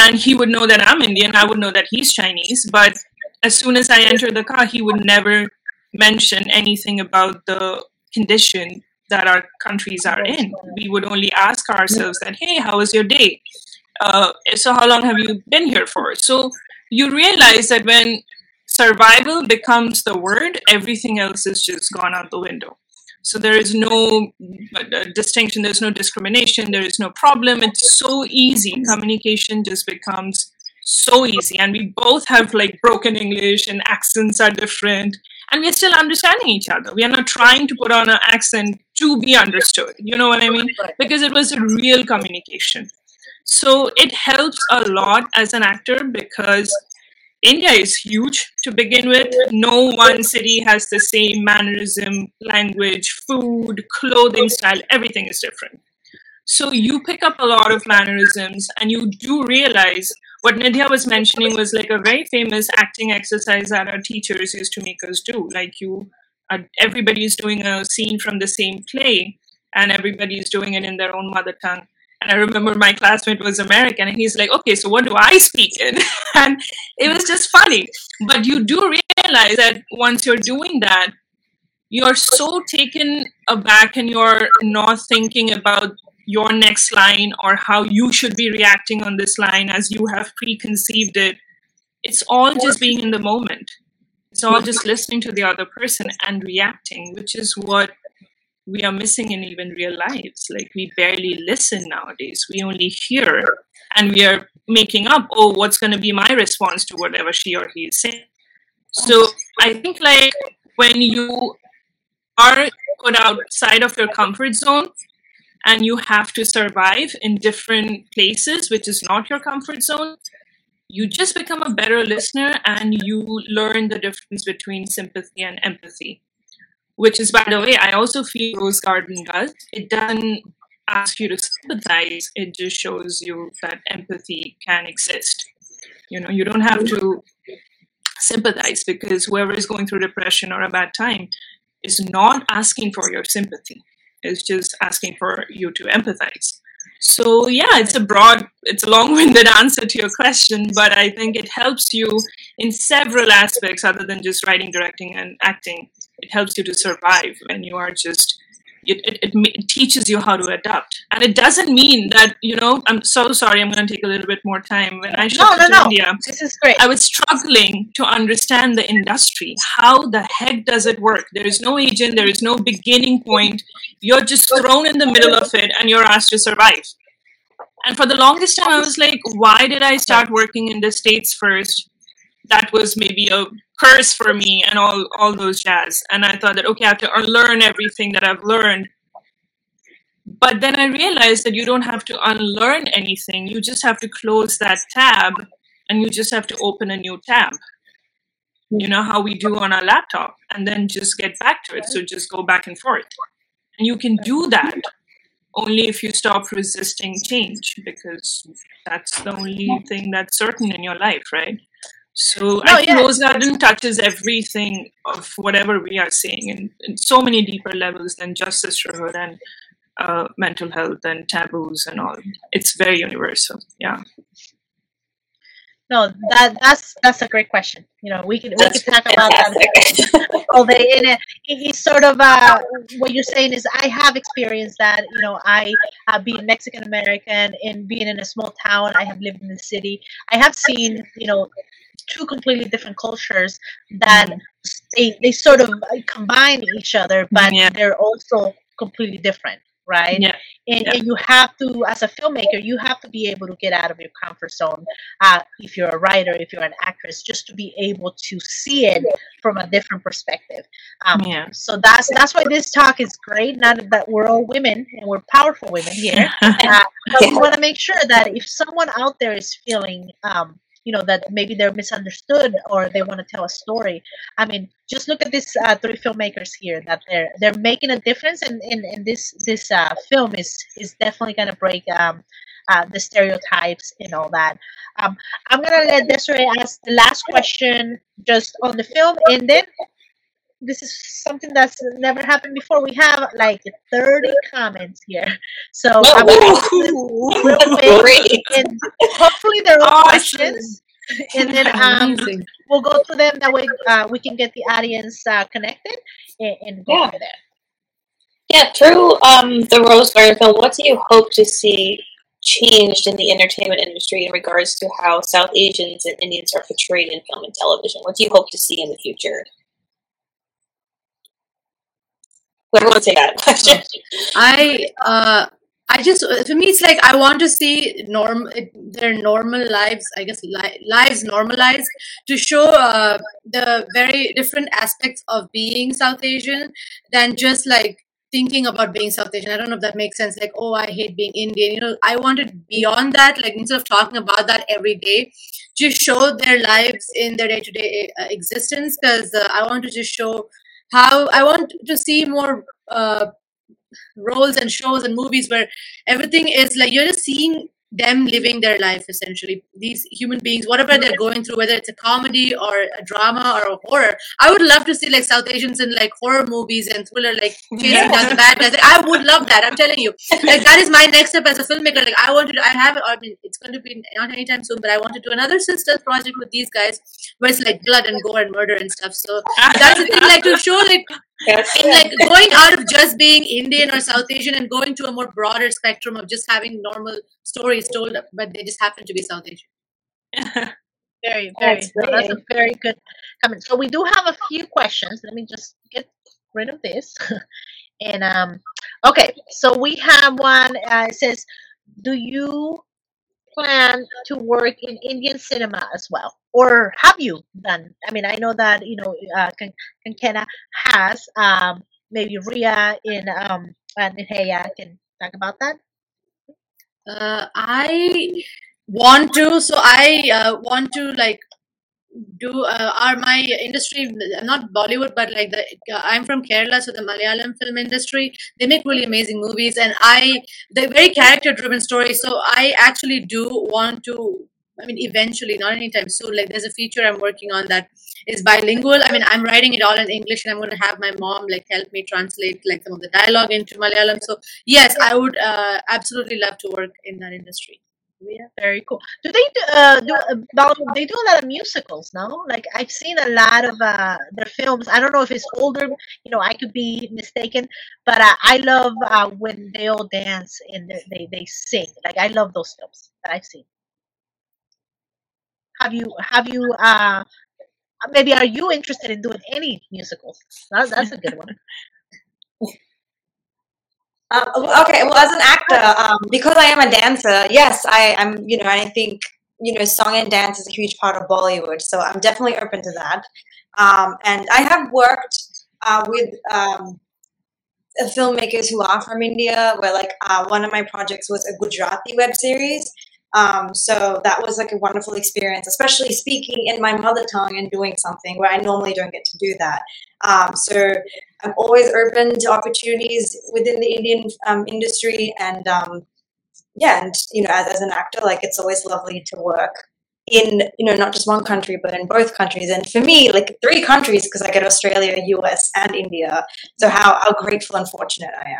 [SPEAKER 4] and he would know that I'm Indian. I would know that he's Chinese. But as soon as I entered the car, he would never mention anything about the condition that our countries are in. We would only ask ourselves that, "Hey, how was your day? Uh, so how long have you been here for?" So you realize that when survival becomes the word, everything else is just gone out the window. So there is no uh, distinction, there's no discrimination, there is no problem. It's so easy. Communication just becomes so easy. And we both have like broken English and accents are different. And we're still understanding each other. We are not trying to put on an accent to be understood. You know what I mean? Because it was a real communication. So it helps a lot as an actor because India is huge to begin with. No one city has the same mannerism, language, food, clothing style, everything is different. So you pick up a lot of mannerisms and you do realize what Nidheya was mentioning was like a very famous acting exercise that our teachers used to make us do. Like you, uh, everybody is doing a scene from the same play and everybody is doing it in their own mother tongue. And I remember my classmate was American, and he's like, okay, so what do I speak in? and it was just funny. But you do realize that once you're doing that, you're so taken aback and you're not thinking about your next line or how you should be reacting on this line as you have preconceived it. It's all just being in the moment. It's all just listening to the other person and reacting, which is what we are missing in even real lives. Like we barely listen nowadays. We only hear and we are making up, oh, what's going to be my response to whatever she or he is saying. So I think like when you are put outside of your comfort zone and you have to survive in different places, which is not your comfort zone, you just become a better listener and you learn the difference between sympathy and empathy which is, by the way, I also feel Rose Garden does. It doesn't ask you to sympathize, it just shows you that empathy can exist. You know, you don't have to sympathize because whoever is going through depression or a bad time is not asking for your sympathy, it's just asking for you to empathize. So, yeah, it's a broad, it's a long winded answer to your question, but I think it helps you in several aspects other than just writing, directing, and acting it helps you to survive when you are just it, it, it, teaches you how to adapt. And it doesn't mean that you know i'm so sorry i'm going to take a little bit more time. When i shifted no, no, to no. india.
[SPEAKER 2] This is great.
[SPEAKER 4] I was struggling to understand the industry. How the heck does it work? There is no agent there is no beginning point. You're just thrown in the middle of it and you're asked to survive. And for the longest time i was like why did i start working in the states first? That was maybe a curse for me and all all those jazz. And i thought that okay i have to uh, unlearn everything that i've learned. But then i realized that you don't have to unlearn anything. You just have to close that tab and you just have to open a new tab. You know how we do on our laptop and then just get back to it. So just go back and forth. And you can do that only if you stop resisting change because that's the only thing that's certain in your life right so no, I think yeah. Rose Garden touches everything of whatever we are seeing in, in so many deeper levels than just sisterhood and uh, mental health and taboos and all. It's very universal. Yeah.
[SPEAKER 2] No, that that's that's a great question. You know, we can we can talk about that all day. And it, it's sort of uh, what you're saying is I have experienced that. You know, I uh, being Mexican American and being in a small town, I have lived in the city. I have seen you know two completely different cultures that mm. they, they sort of combine each other, but yeah. they're also completely different, right? Yeah. And, yeah. and you have to, as a filmmaker, you have to be able to get out of your comfort zone. Uh, if you're a writer, if you're an actress, just to be able to see it from a different perspective. Um, yeah. So that's that's why this talk is great. Not that we're all women and we're powerful women here, uh, but we want to make sure that if someone out there is feeling um, you know that maybe they're misunderstood or they want to tell a story. I mean just look at these uh, three filmmakers here that they're they're making a difference and in, in, in, this this uh, film is is definitely going to break um, uh, the stereotypes and all that. Um, i'm going to let desiree ask the last question just on the film and then this is something that's never happened before. We have like 30 comments here. So and hopefully they're all awesome. questions. And then um, we'll go through them. That way uh, we can get the audience uh, connected and, and go yeah. over there.
[SPEAKER 5] Yeah, through um, the Rose Garden film, what do you hope to see changed in the entertainment industry in regards to how South Asians and Indians are portrayed in film and television? What do you hope to see in the future? Whoever to take that.
[SPEAKER 3] I uh, I just for me it's like I want to see norm their normal lives. I guess li- lives normalized to show uh, the very different aspects of being South Asian than just like thinking about being South Asian. I don't know if that makes sense. Like, oh, I hate being Indian. You know, I wanted beyond that. Like instead of talking about that every day, just show their lives in their day to day existence. Because uh, I want to just show how I want to see more uh, roles and shows and movies where everything is like you're just seeing them living their life essentially. These human beings whatever they're going through whether it's a comedy or a drama or a horror i would love to see like south asians in like horror movies and thriller like chasing down the bad guys. I would love that i'm telling you. Like that is my next step as a filmmaker. Like i want to i have i mean it's going to be not anytime soon but i want to do another sisters project with these guys where it's like blood and gore and murder and stuff. So that's the thing like to show like And like going out of just being Indian or South Asian and going to a more broader spectrum of just having normal stories told, but they just happen to be South Asian.
[SPEAKER 2] Very, very.
[SPEAKER 5] That's
[SPEAKER 2] that's a very good comment. So we do have a few questions. Let me just get rid of this. and um, okay. So we have one. Uh, it says, "Do you plan to work in Indian cinema as well, or have you done? I mean, I know that you know, uh, has um maybe Ria in um and Heya can talk about that.
[SPEAKER 3] Uh, I want to, so I uh, want to like do uh, are my industry not Bollywood but like the uh, I'm from Kerala so the Malayalam film industry they make really amazing movies and I they're very character driven stories so I actually do want to I mean eventually not anytime soon like there's a feature I'm working on that is bilingual I mean I'm writing it all in English and I'm going to have my mom like help me translate like some of the dialogue into Malayalam so yes I would uh, absolutely love to work in that industry
[SPEAKER 2] Yeah, very cool. Do they do, uh, uh, They do a lot of musicals, no? Like I've seen a lot of uh, their films. I don't know if it's older. You know, I could be mistaken, but uh, I love uh, when they all dance and they, they they sing. Like I love those films that I've seen. Have you have you uh maybe are you interested in doing any musicals? That, that's a good one.
[SPEAKER 6] Um, okay, well, as an actor, um, because I am a dancer, yes, I am. You know, I think you know, song and dance is a huge part of Bollywood, so I'm definitely open to that. Um, and I have worked uh, with um, uh, filmmakers who are from India, where like uh, one of my projects was a Gujarati web series. Um, so that was like a wonderful experience, especially speaking in my mother tongue and doing something where I normally don't get to do that. Um, so I'm always open to opportunities within the Indian um, industry, and um, yeah, and you know, as, as an actor, like it's always lovely to work in you know not just one country but in both countries. And for me like three countries because i get australia us and india. So how, how grateful and fortunate i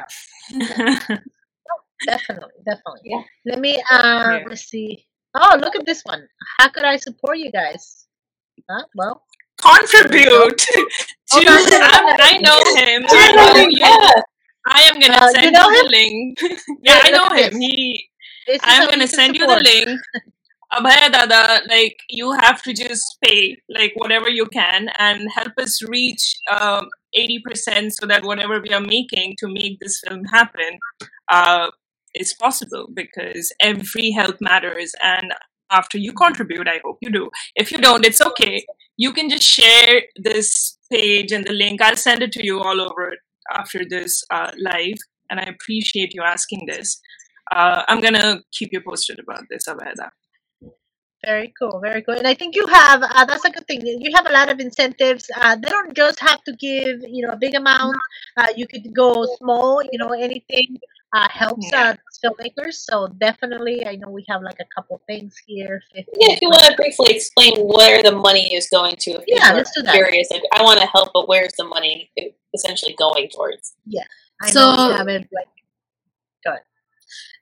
[SPEAKER 6] am
[SPEAKER 2] Definitely, definitely.
[SPEAKER 5] Yeah.
[SPEAKER 2] Let me uh
[SPEAKER 4] Yeah.
[SPEAKER 2] let's see. Oh, look at this one. How could I support you guys? Huh? Well,
[SPEAKER 4] Contribute to.
[SPEAKER 2] Oh, no, no,
[SPEAKER 4] I. I know him. I know you.
[SPEAKER 5] Yeah.
[SPEAKER 4] I am gonna
[SPEAKER 2] Uh,
[SPEAKER 4] send you,
[SPEAKER 2] know
[SPEAKER 4] the link.
[SPEAKER 2] Yeah,
[SPEAKER 4] yeah, I know him. He.
[SPEAKER 2] this
[SPEAKER 4] I'm gonna
[SPEAKER 2] you
[SPEAKER 4] send you the link. Abhay Dada, like you have to just pay like whatever you can and help us reach um, 80% so that whatever we are making to make this film happen uh, is possible because every help matters and after you contribute i hope you do if you don't it's okay you can just share this page and the link i'll send it to you all over after this uh, live and i appreciate you asking this uh, i'm gonna keep you posted about this Abheda.
[SPEAKER 2] Very cool, very cool. And I think you have uh, that's a good thing. You have a lot of incentives. Uh, they don't just have to give you know a big amount. Uh, you could go small. You know anything uh, helps
[SPEAKER 4] Yeah.
[SPEAKER 2] uh, filmmakers. So definitely, I know we have like a couple things here. 50,
[SPEAKER 5] Yeah, if you want to briefly explain where the money is going to, if
[SPEAKER 2] Yeah,
[SPEAKER 5] people
[SPEAKER 2] let's do that.
[SPEAKER 5] curious, like I want to help, but where's the money essentially going towards?
[SPEAKER 2] Yeah, I know
[SPEAKER 3] So-
[SPEAKER 2] we have it like.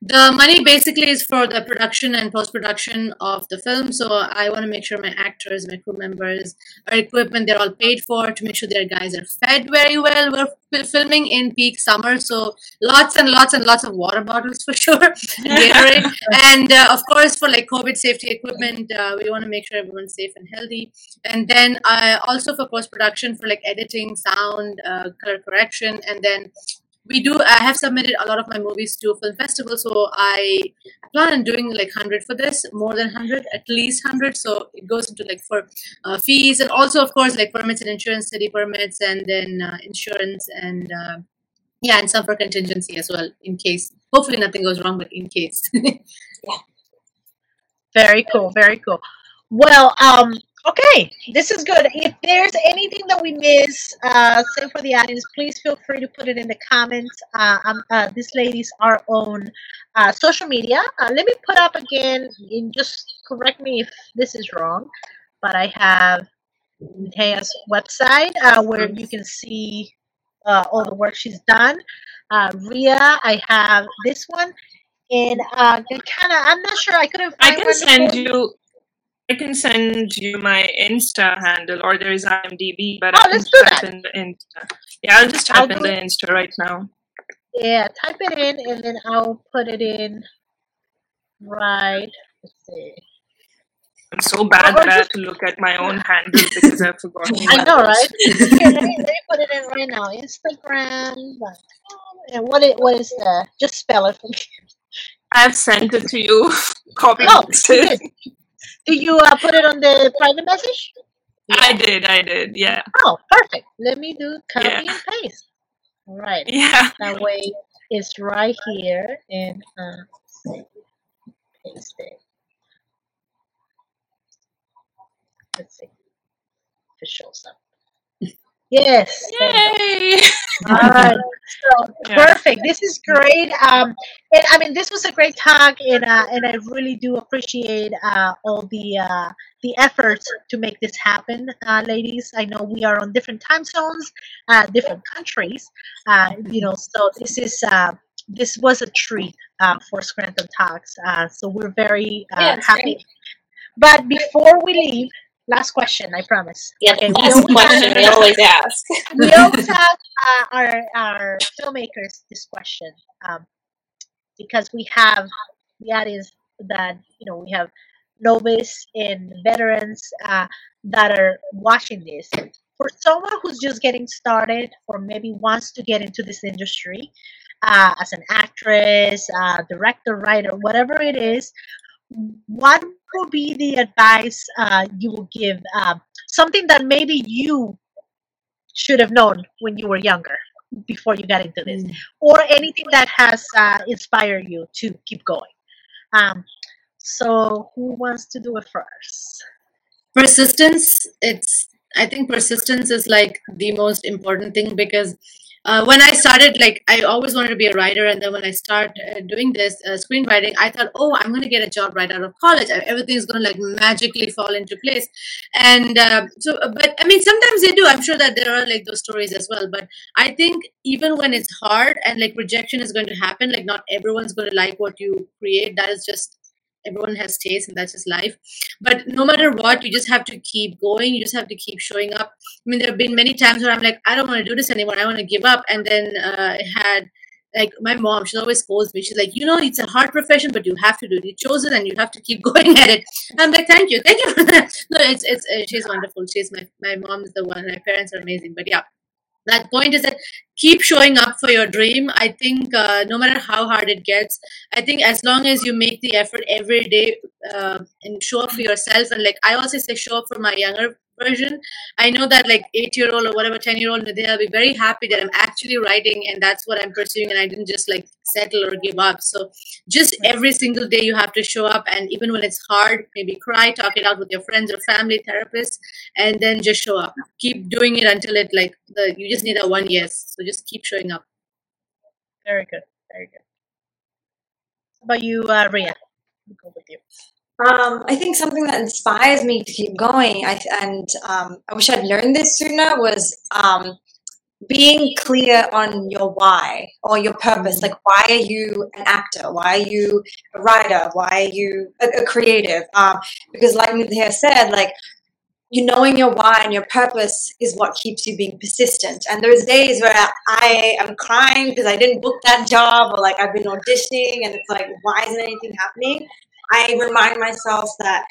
[SPEAKER 3] The money basically is for the production and post production of the film. So I want to make sure my actors, my crew members, our equipment, they're all paid for to make sure their guys are fed very well. We're filming in peak summer, so lots and lots and lots of water bottles for sure. And uh, of course, for like COVID safety equipment, uh, we want to make sure everyone's safe and healthy. And then uh, also for post production, for like editing, sound, uh, color correction, and then we do i have submitted a lot of my movies to film festival so i plan on doing like 100 for this more than 100 at least 100 so it goes into like for uh, fees and also of course like permits and insurance city permits and then uh, insurance and uh, yeah and some for contingency as well in case hopefully nothing goes wrong but in case yeah.
[SPEAKER 2] Very cool. Very cool. Well, um, okay, this is good. If there's anything that we miss, uh, say for the audience, please feel free to put it in the comments. Uh, um, uh, this lady's our own uh, social media. Uh, let me put up again, and just correct me if this is wrong, but I have Matea's website uh, where you can see uh, all the work she's done. Uh, Ria, I have this one. And uh, kind of, I'm not sure. I couldn't
[SPEAKER 4] I can send you. I can send you my Insta handle, or there is IMDb, but
[SPEAKER 2] Oh,
[SPEAKER 4] I
[SPEAKER 2] let's do that.
[SPEAKER 4] in the Insta. Yeah, I'll just
[SPEAKER 2] I'll
[SPEAKER 4] type in
[SPEAKER 2] do
[SPEAKER 4] the Insta right now.
[SPEAKER 2] Yeah, type it in and then I'll put it in right. Let's see.
[SPEAKER 4] I'm so bad that I have to look at my own handle because I forgot.
[SPEAKER 2] I know, right? Here, let, me, let me put it in right now. Instagram. And what it what is the? Just spell it for me.
[SPEAKER 4] I've sent it to you. Copy
[SPEAKER 2] Oh,
[SPEAKER 4] pasted.
[SPEAKER 2] Do you uh, put it on the private message?
[SPEAKER 4] I did, I did. Yeah,
[SPEAKER 2] Oh, perfect. Let me do copy
[SPEAKER 4] Yeah.
[SPEAKER 2] and paste. All right.
[SPEAKER 4] yeah.
[SPEAKER 2] That way it's right here and uh, paste it. Let's see if it shows up. Yes. there we go.
[SPEAKER 4] Yay!
[SPEAKER 2] All right. So
[SPEAKER 4] Yeah.
[SPEAKER 2] perfect. This is great. Um, and I mean, this was a great talk, and uh, and I really do appreciate uh, all the uh, the efforts to make this happen, uh, ladies. I know we are on different time zones, uh, different countries. Uh, you know, so this is uh, this was a treat uh, for Scranton Talks. Uh, so we're very uh,
[SPEAKER 5] Yeah,
[SPEAKER 2] happy.
[SPEAKER 5] great.
[SPEAKER 2] But before we leave, last question. I promise.
[SPEAKER 5] Yeah,
[SPEAKER 2] Okay, we always-
[SPEAKER 5] question we always ask.
[SPEAKER 2] we always ask uh, our our filmmakers this question um, because we have the audience that you know we have novice and veterans uh, that are watching this. For someone who's just getting started or maybe wants to get into this industry uh, as an actress, uh, director, writer, whatever it is, what would be the advice uh, you will give? Um, something that maybe you should have known when you were younger before you got into this? Or anything that has uh, inspired you to keep going? Um, so who wants to do it first
[SPEAKER 3] persistence it's i think persistence is like the most important thing because uh, when i started like i always wanted to be a writer and then when i started uh, doing this uh, screenwriting i thought oh i'm going to get a job right out of college. Everything's going to like magically fall into place. And uh, so uh, but i mean sometimes they do. I'm sure that there are like those stories as well but i think even when it's hard and like rejection is going to happen like not everyone's going to like what you create. That is just everyone has taste and that's just life. But no matter what you just have to keep going. You just have to keep showing up. I mean there have been many times where i'm like i don't want to do this anymore. I want to give up. And then uh, i had like my mom she always scolds me. She's like you know it's a hard profession but you have to do it. You chose it and you have to keep going at it. I'm like thank you. Thank you. No it's it's uh, she's wonderful. She's my my mom is the one. My parents are amazing. But yeah that point is that keep showing up for your dream. I think uh, no matter how hard it gets i think as long as you make the effort every day uh, and show up for yourself and like i also say show up for my younger version. I know that like eight year old or whatever ten year old they'll be very happy that i'm actually writing and that's what i'm pursuing and i didn't just like settle or give up. So just every single day you have to show up and even when it's hard maybe cry talk it out with your friends or family therapist and then just show up. Keep doing it until it like the you just need a one yes. So just keep showing up.
[SPEAKER 2] Very good. Very good. How about you uh, ria I'll go with you
[SPEAKER 6] Um, I think something that inspires me to keep going, I, and um, I wish I'd learned this sooner, was um, being clear on your why or your purpose. Like, why are you an actor? Why are you a writer? Why are you a, a creative? Um, because, like Nidheya said, like you knowing your why and your purpose is what keeps you being persistent. And there's days where I am crying because I didn't book that job or like I've been auditioning and it's like, why isn't anything happening? I remind myself that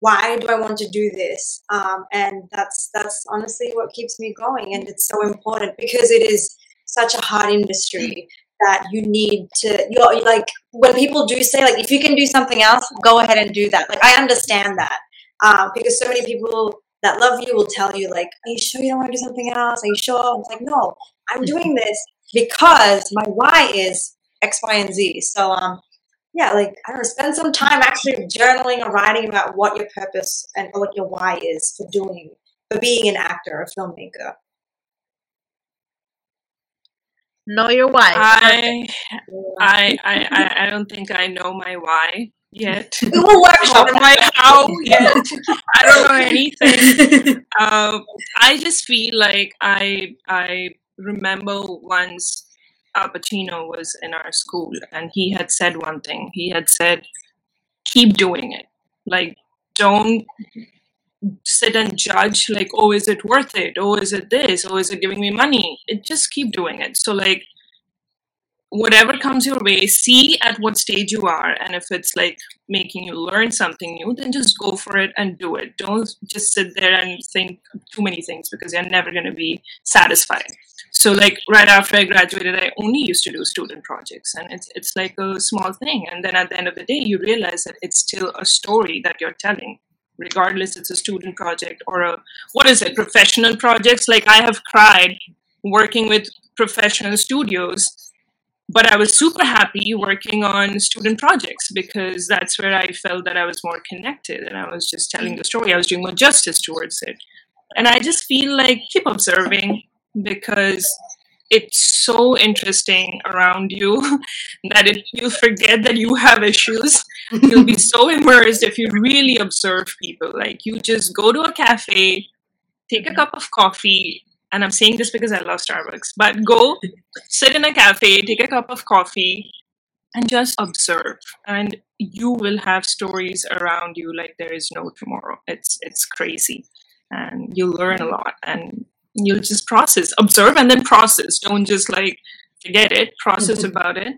[SPEAKER 6] why do I want to do this? Um, and that's that's honestly what keeps me going. And it's so important because it is such a hard industry that you need to you're like when people do say like if you can do something else, go ahead and do that. Like I understand that. Um, because so many people that love you will tell you like, "Are you sure you don't want to do something else? Are you sure?" It's like, "No, I'm doing this because my why is X, Y, and Z." So, um, yeah, like I don't know, spend some time actually journaling or writing about what your purpose and what your why is for doing, for being an actor, a filmmaker.
[SPEAKER 2] Know your why.
[SPEAKER 4] I, I, I, I don't think I know my why yet.
[SPEAKER 6] We will workshop
[SPEAKER 4] my how yet. I don't know anything. Um, I just feel like I I remember once Al Pacino was in our school and he had said one thing. He had said, "Keep doing it. Like don't." sit and judge like oh is it worth it oh is it this oh is it giving me money it just keep doing it so like whatever comes your way, see at what stage you are. And if it's like making you learn something new, then just go for it and do it. Don't just sit there and think too many things because you're never going to be satisfied. So, like right after I graduated, I only used to do student projects, and it's it's like a small thing. And then at the end of the day, you realize that it's still a story that you're telling, regardless it's a student project or a what is it, professional projects. Like I have cried working with professional studios but I was super happy working on student projects because that's where I felt that I was more connected and I was just telling the story. I was doing more justice towards it. And I just feel like keep observing because it's so interesting around you that if you forget that you have issues, you'll be so immersed if you really observe people. Like you just go to a cafe, take a mm-hmm. cup of coffee, and I'm saying this because I love Starbucks, but go sit in a cafe, take a cup of coffee, and just observe. And you will have stories around you like there is no tomorrow. It's it's crazy. And you'll learn a lot and you'll just process, observe and then process. Don't just like forget it, process mm-hmm. about it.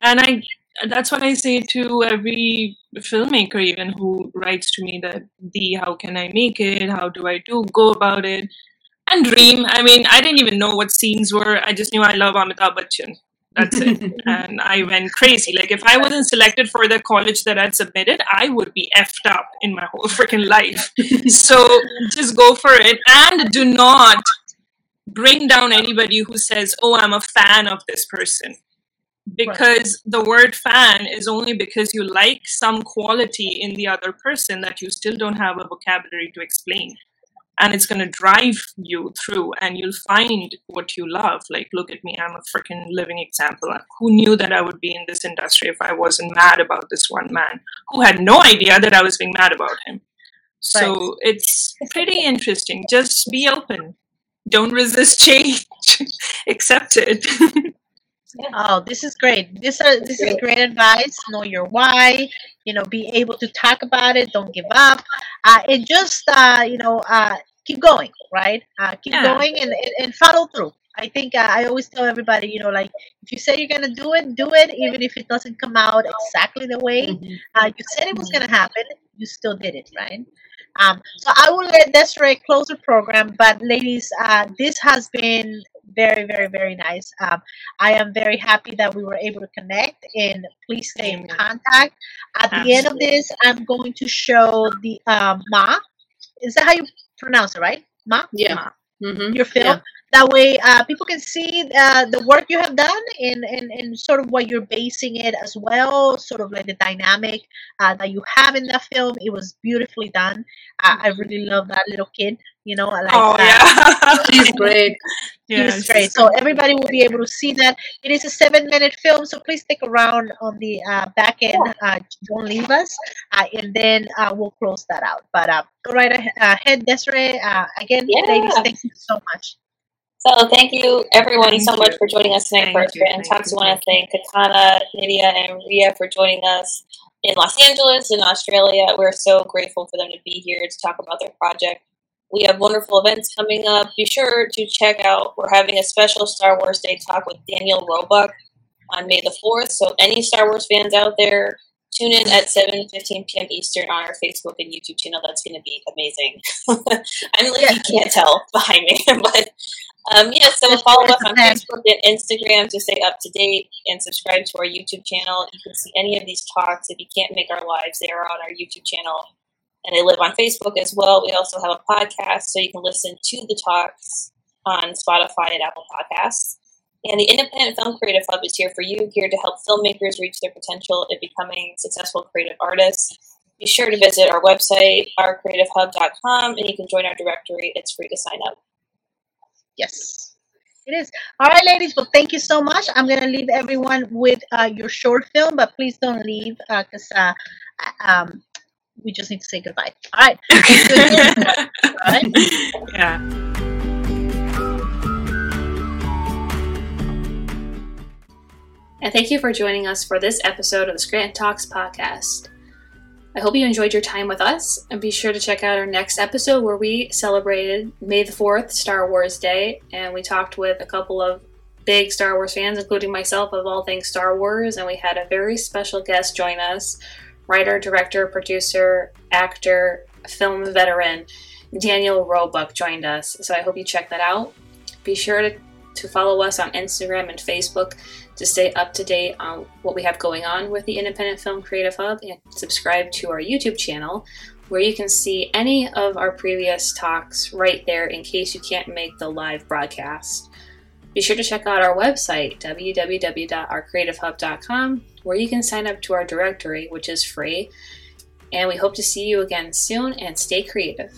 [SPEAKER 4] And I that's what I say to every filmmaker even who writes to me that the how can I make it? How do I do go about it? And Dream. I mean, I didn't even know what scenes were. I just knew I love Amitabh Bachchan. That's it. and I went crazy. Like, if I wasn't selected for the college that I'd submitted, I would be effed up in my whole freaking life. so just go for it. And do not bring down anybody who says, oh, I'm a fan of this person. Because right. the word fan is only because you like some quality in the other person that you still don't have a vocabulary to explain and it's going to drive you through and you'll find what you love. Like look at me i'm a freaking living example. Who knew that i would be in this industry if i wasn't mad about this one man? Who had no idea that i was being mad about him? So right. it's pretty interesting. Just be open. Don't resist change. Accept it
[SPEAKER 2] Oh, this is great. This is this is great advice. Know your why. You know, be able to talk about it. Don't give up. Uh, and just uh, you know, uh, keep going. Right? Uh, keep yeah. going and, and, and follow through. I think uh, I always tell everybody, you know, like if you say you're gonna do it, do it, even if it doesn't come out exactly the way mm-hmm. uh, you said it was gonna happen. You still did it, right? Um, so I will let Desiree close the program, but ladies, uh, this has been very, very, very nice. Um, I am very happy that we were able to connect and please stay in contact. At Absolutely. the end of this, I'm going to show the um, Ma. Is that how you pronounce it, right? Ma?
[SPEAKER 3] Yeah. Ma. Mm-hmm.
[SPEAKER 2] Your film. Yeah. That way, uh, people can see uh, the work you have done and, and, and sort of what you're basing it as well, sort of like the dynamic uh, that you have in that film. It was beautifully done. I really love that little kid. You know, like
[SPEAKER 4] oh yeah,
[SPEAKER 3] she's great.
[SPEAKER 2] Yeah, was great. So everybody will be able to see that. It is a seven-minute film, so please stick around on the uh, back end. Uh, don't leave us, uh, and then uh, we'll close that out. But uh, go right ahead, Desiree. Uh, again, yeah. ladies, thank you so much.
[SPEAKER 5] So thank you everyone
[SPEAKER 4] Thank
[SPEAKER 5] so much for joining us tonight
[SPEAKER 4] Thank
[SPEAKER 5] for
[SPEAKER 4] you,
[SPEAKER 5] Scranton
[SPEAKER 4] thank
[SPEAKER 5] Talks. want to
[SPEAKER 4] thank
[SPEAKER 5] thank Kankana, Nidheya, and Ria for joining us in Los Angeles in Australia. We're so grateful for them to be here to talk about their project. We have wonderful events coming up. Be sure to check out. We're having a special Star Wars Day talk with Daniel Roebuck on May the fourth. So any Star Wars fans out there, tune in at seven fifteen p.m. Eastern on our Facebook and YouTube channel. That's going to be amazing. i'm like, you can't tell behind me, but um, yeah. So follow us on. Facebook and Instagram to stay up to date, and subscribe to our YouTube channel. You can see any of these talks. If you can't make our lives, they are on our YouTube channel, and they live on Facebook as well. We also have a podcast, so you can listen to the talks on Spotify and Apple Podcasts. And the Independent Film Creative Hub is here for you, here to help filmmakers reach their potential in becoming successful creative artists. Be sure to visit our website, ourcreativehub.com, and you can join our directory. It's free to sign up.
[SPEAKER 2] Yes, it is. All right, ladies. Well, thank you so much. I'm gonna leave everyone with uh, your short film, but please don't leave because uh, um, we just need to say goodbye. All right. Thank you again. All right.
[SPEAKER 4] yeah.
[SPEAKER 1] And thank you for joining us for this episode of the Scranton Talks podcast. I hope you enjoyed your time with us, and be sure to check out our next episode where we celebrated May the 4th, Star Wars Day, and we talked with a couple of big Star Wars fans, including myself, of all things Star Wars, and we had a very special guest join us writer, director, producer, actor, film veteran, Daniel Roebuck joined us. So I hope you check that out. Be sure to, to follow us on Instagram and Facebook to stay up to date on what we have going on with the Independent Film Creative Hub and subscribe to our YouTube channel where you can see any of our previous talks right there in case you can't make the live broadcast. Be sure to check out our website, www.ourcreativehub.com, where you can sign up to our directory, which is free. And we hope to see you again soon and stay creative.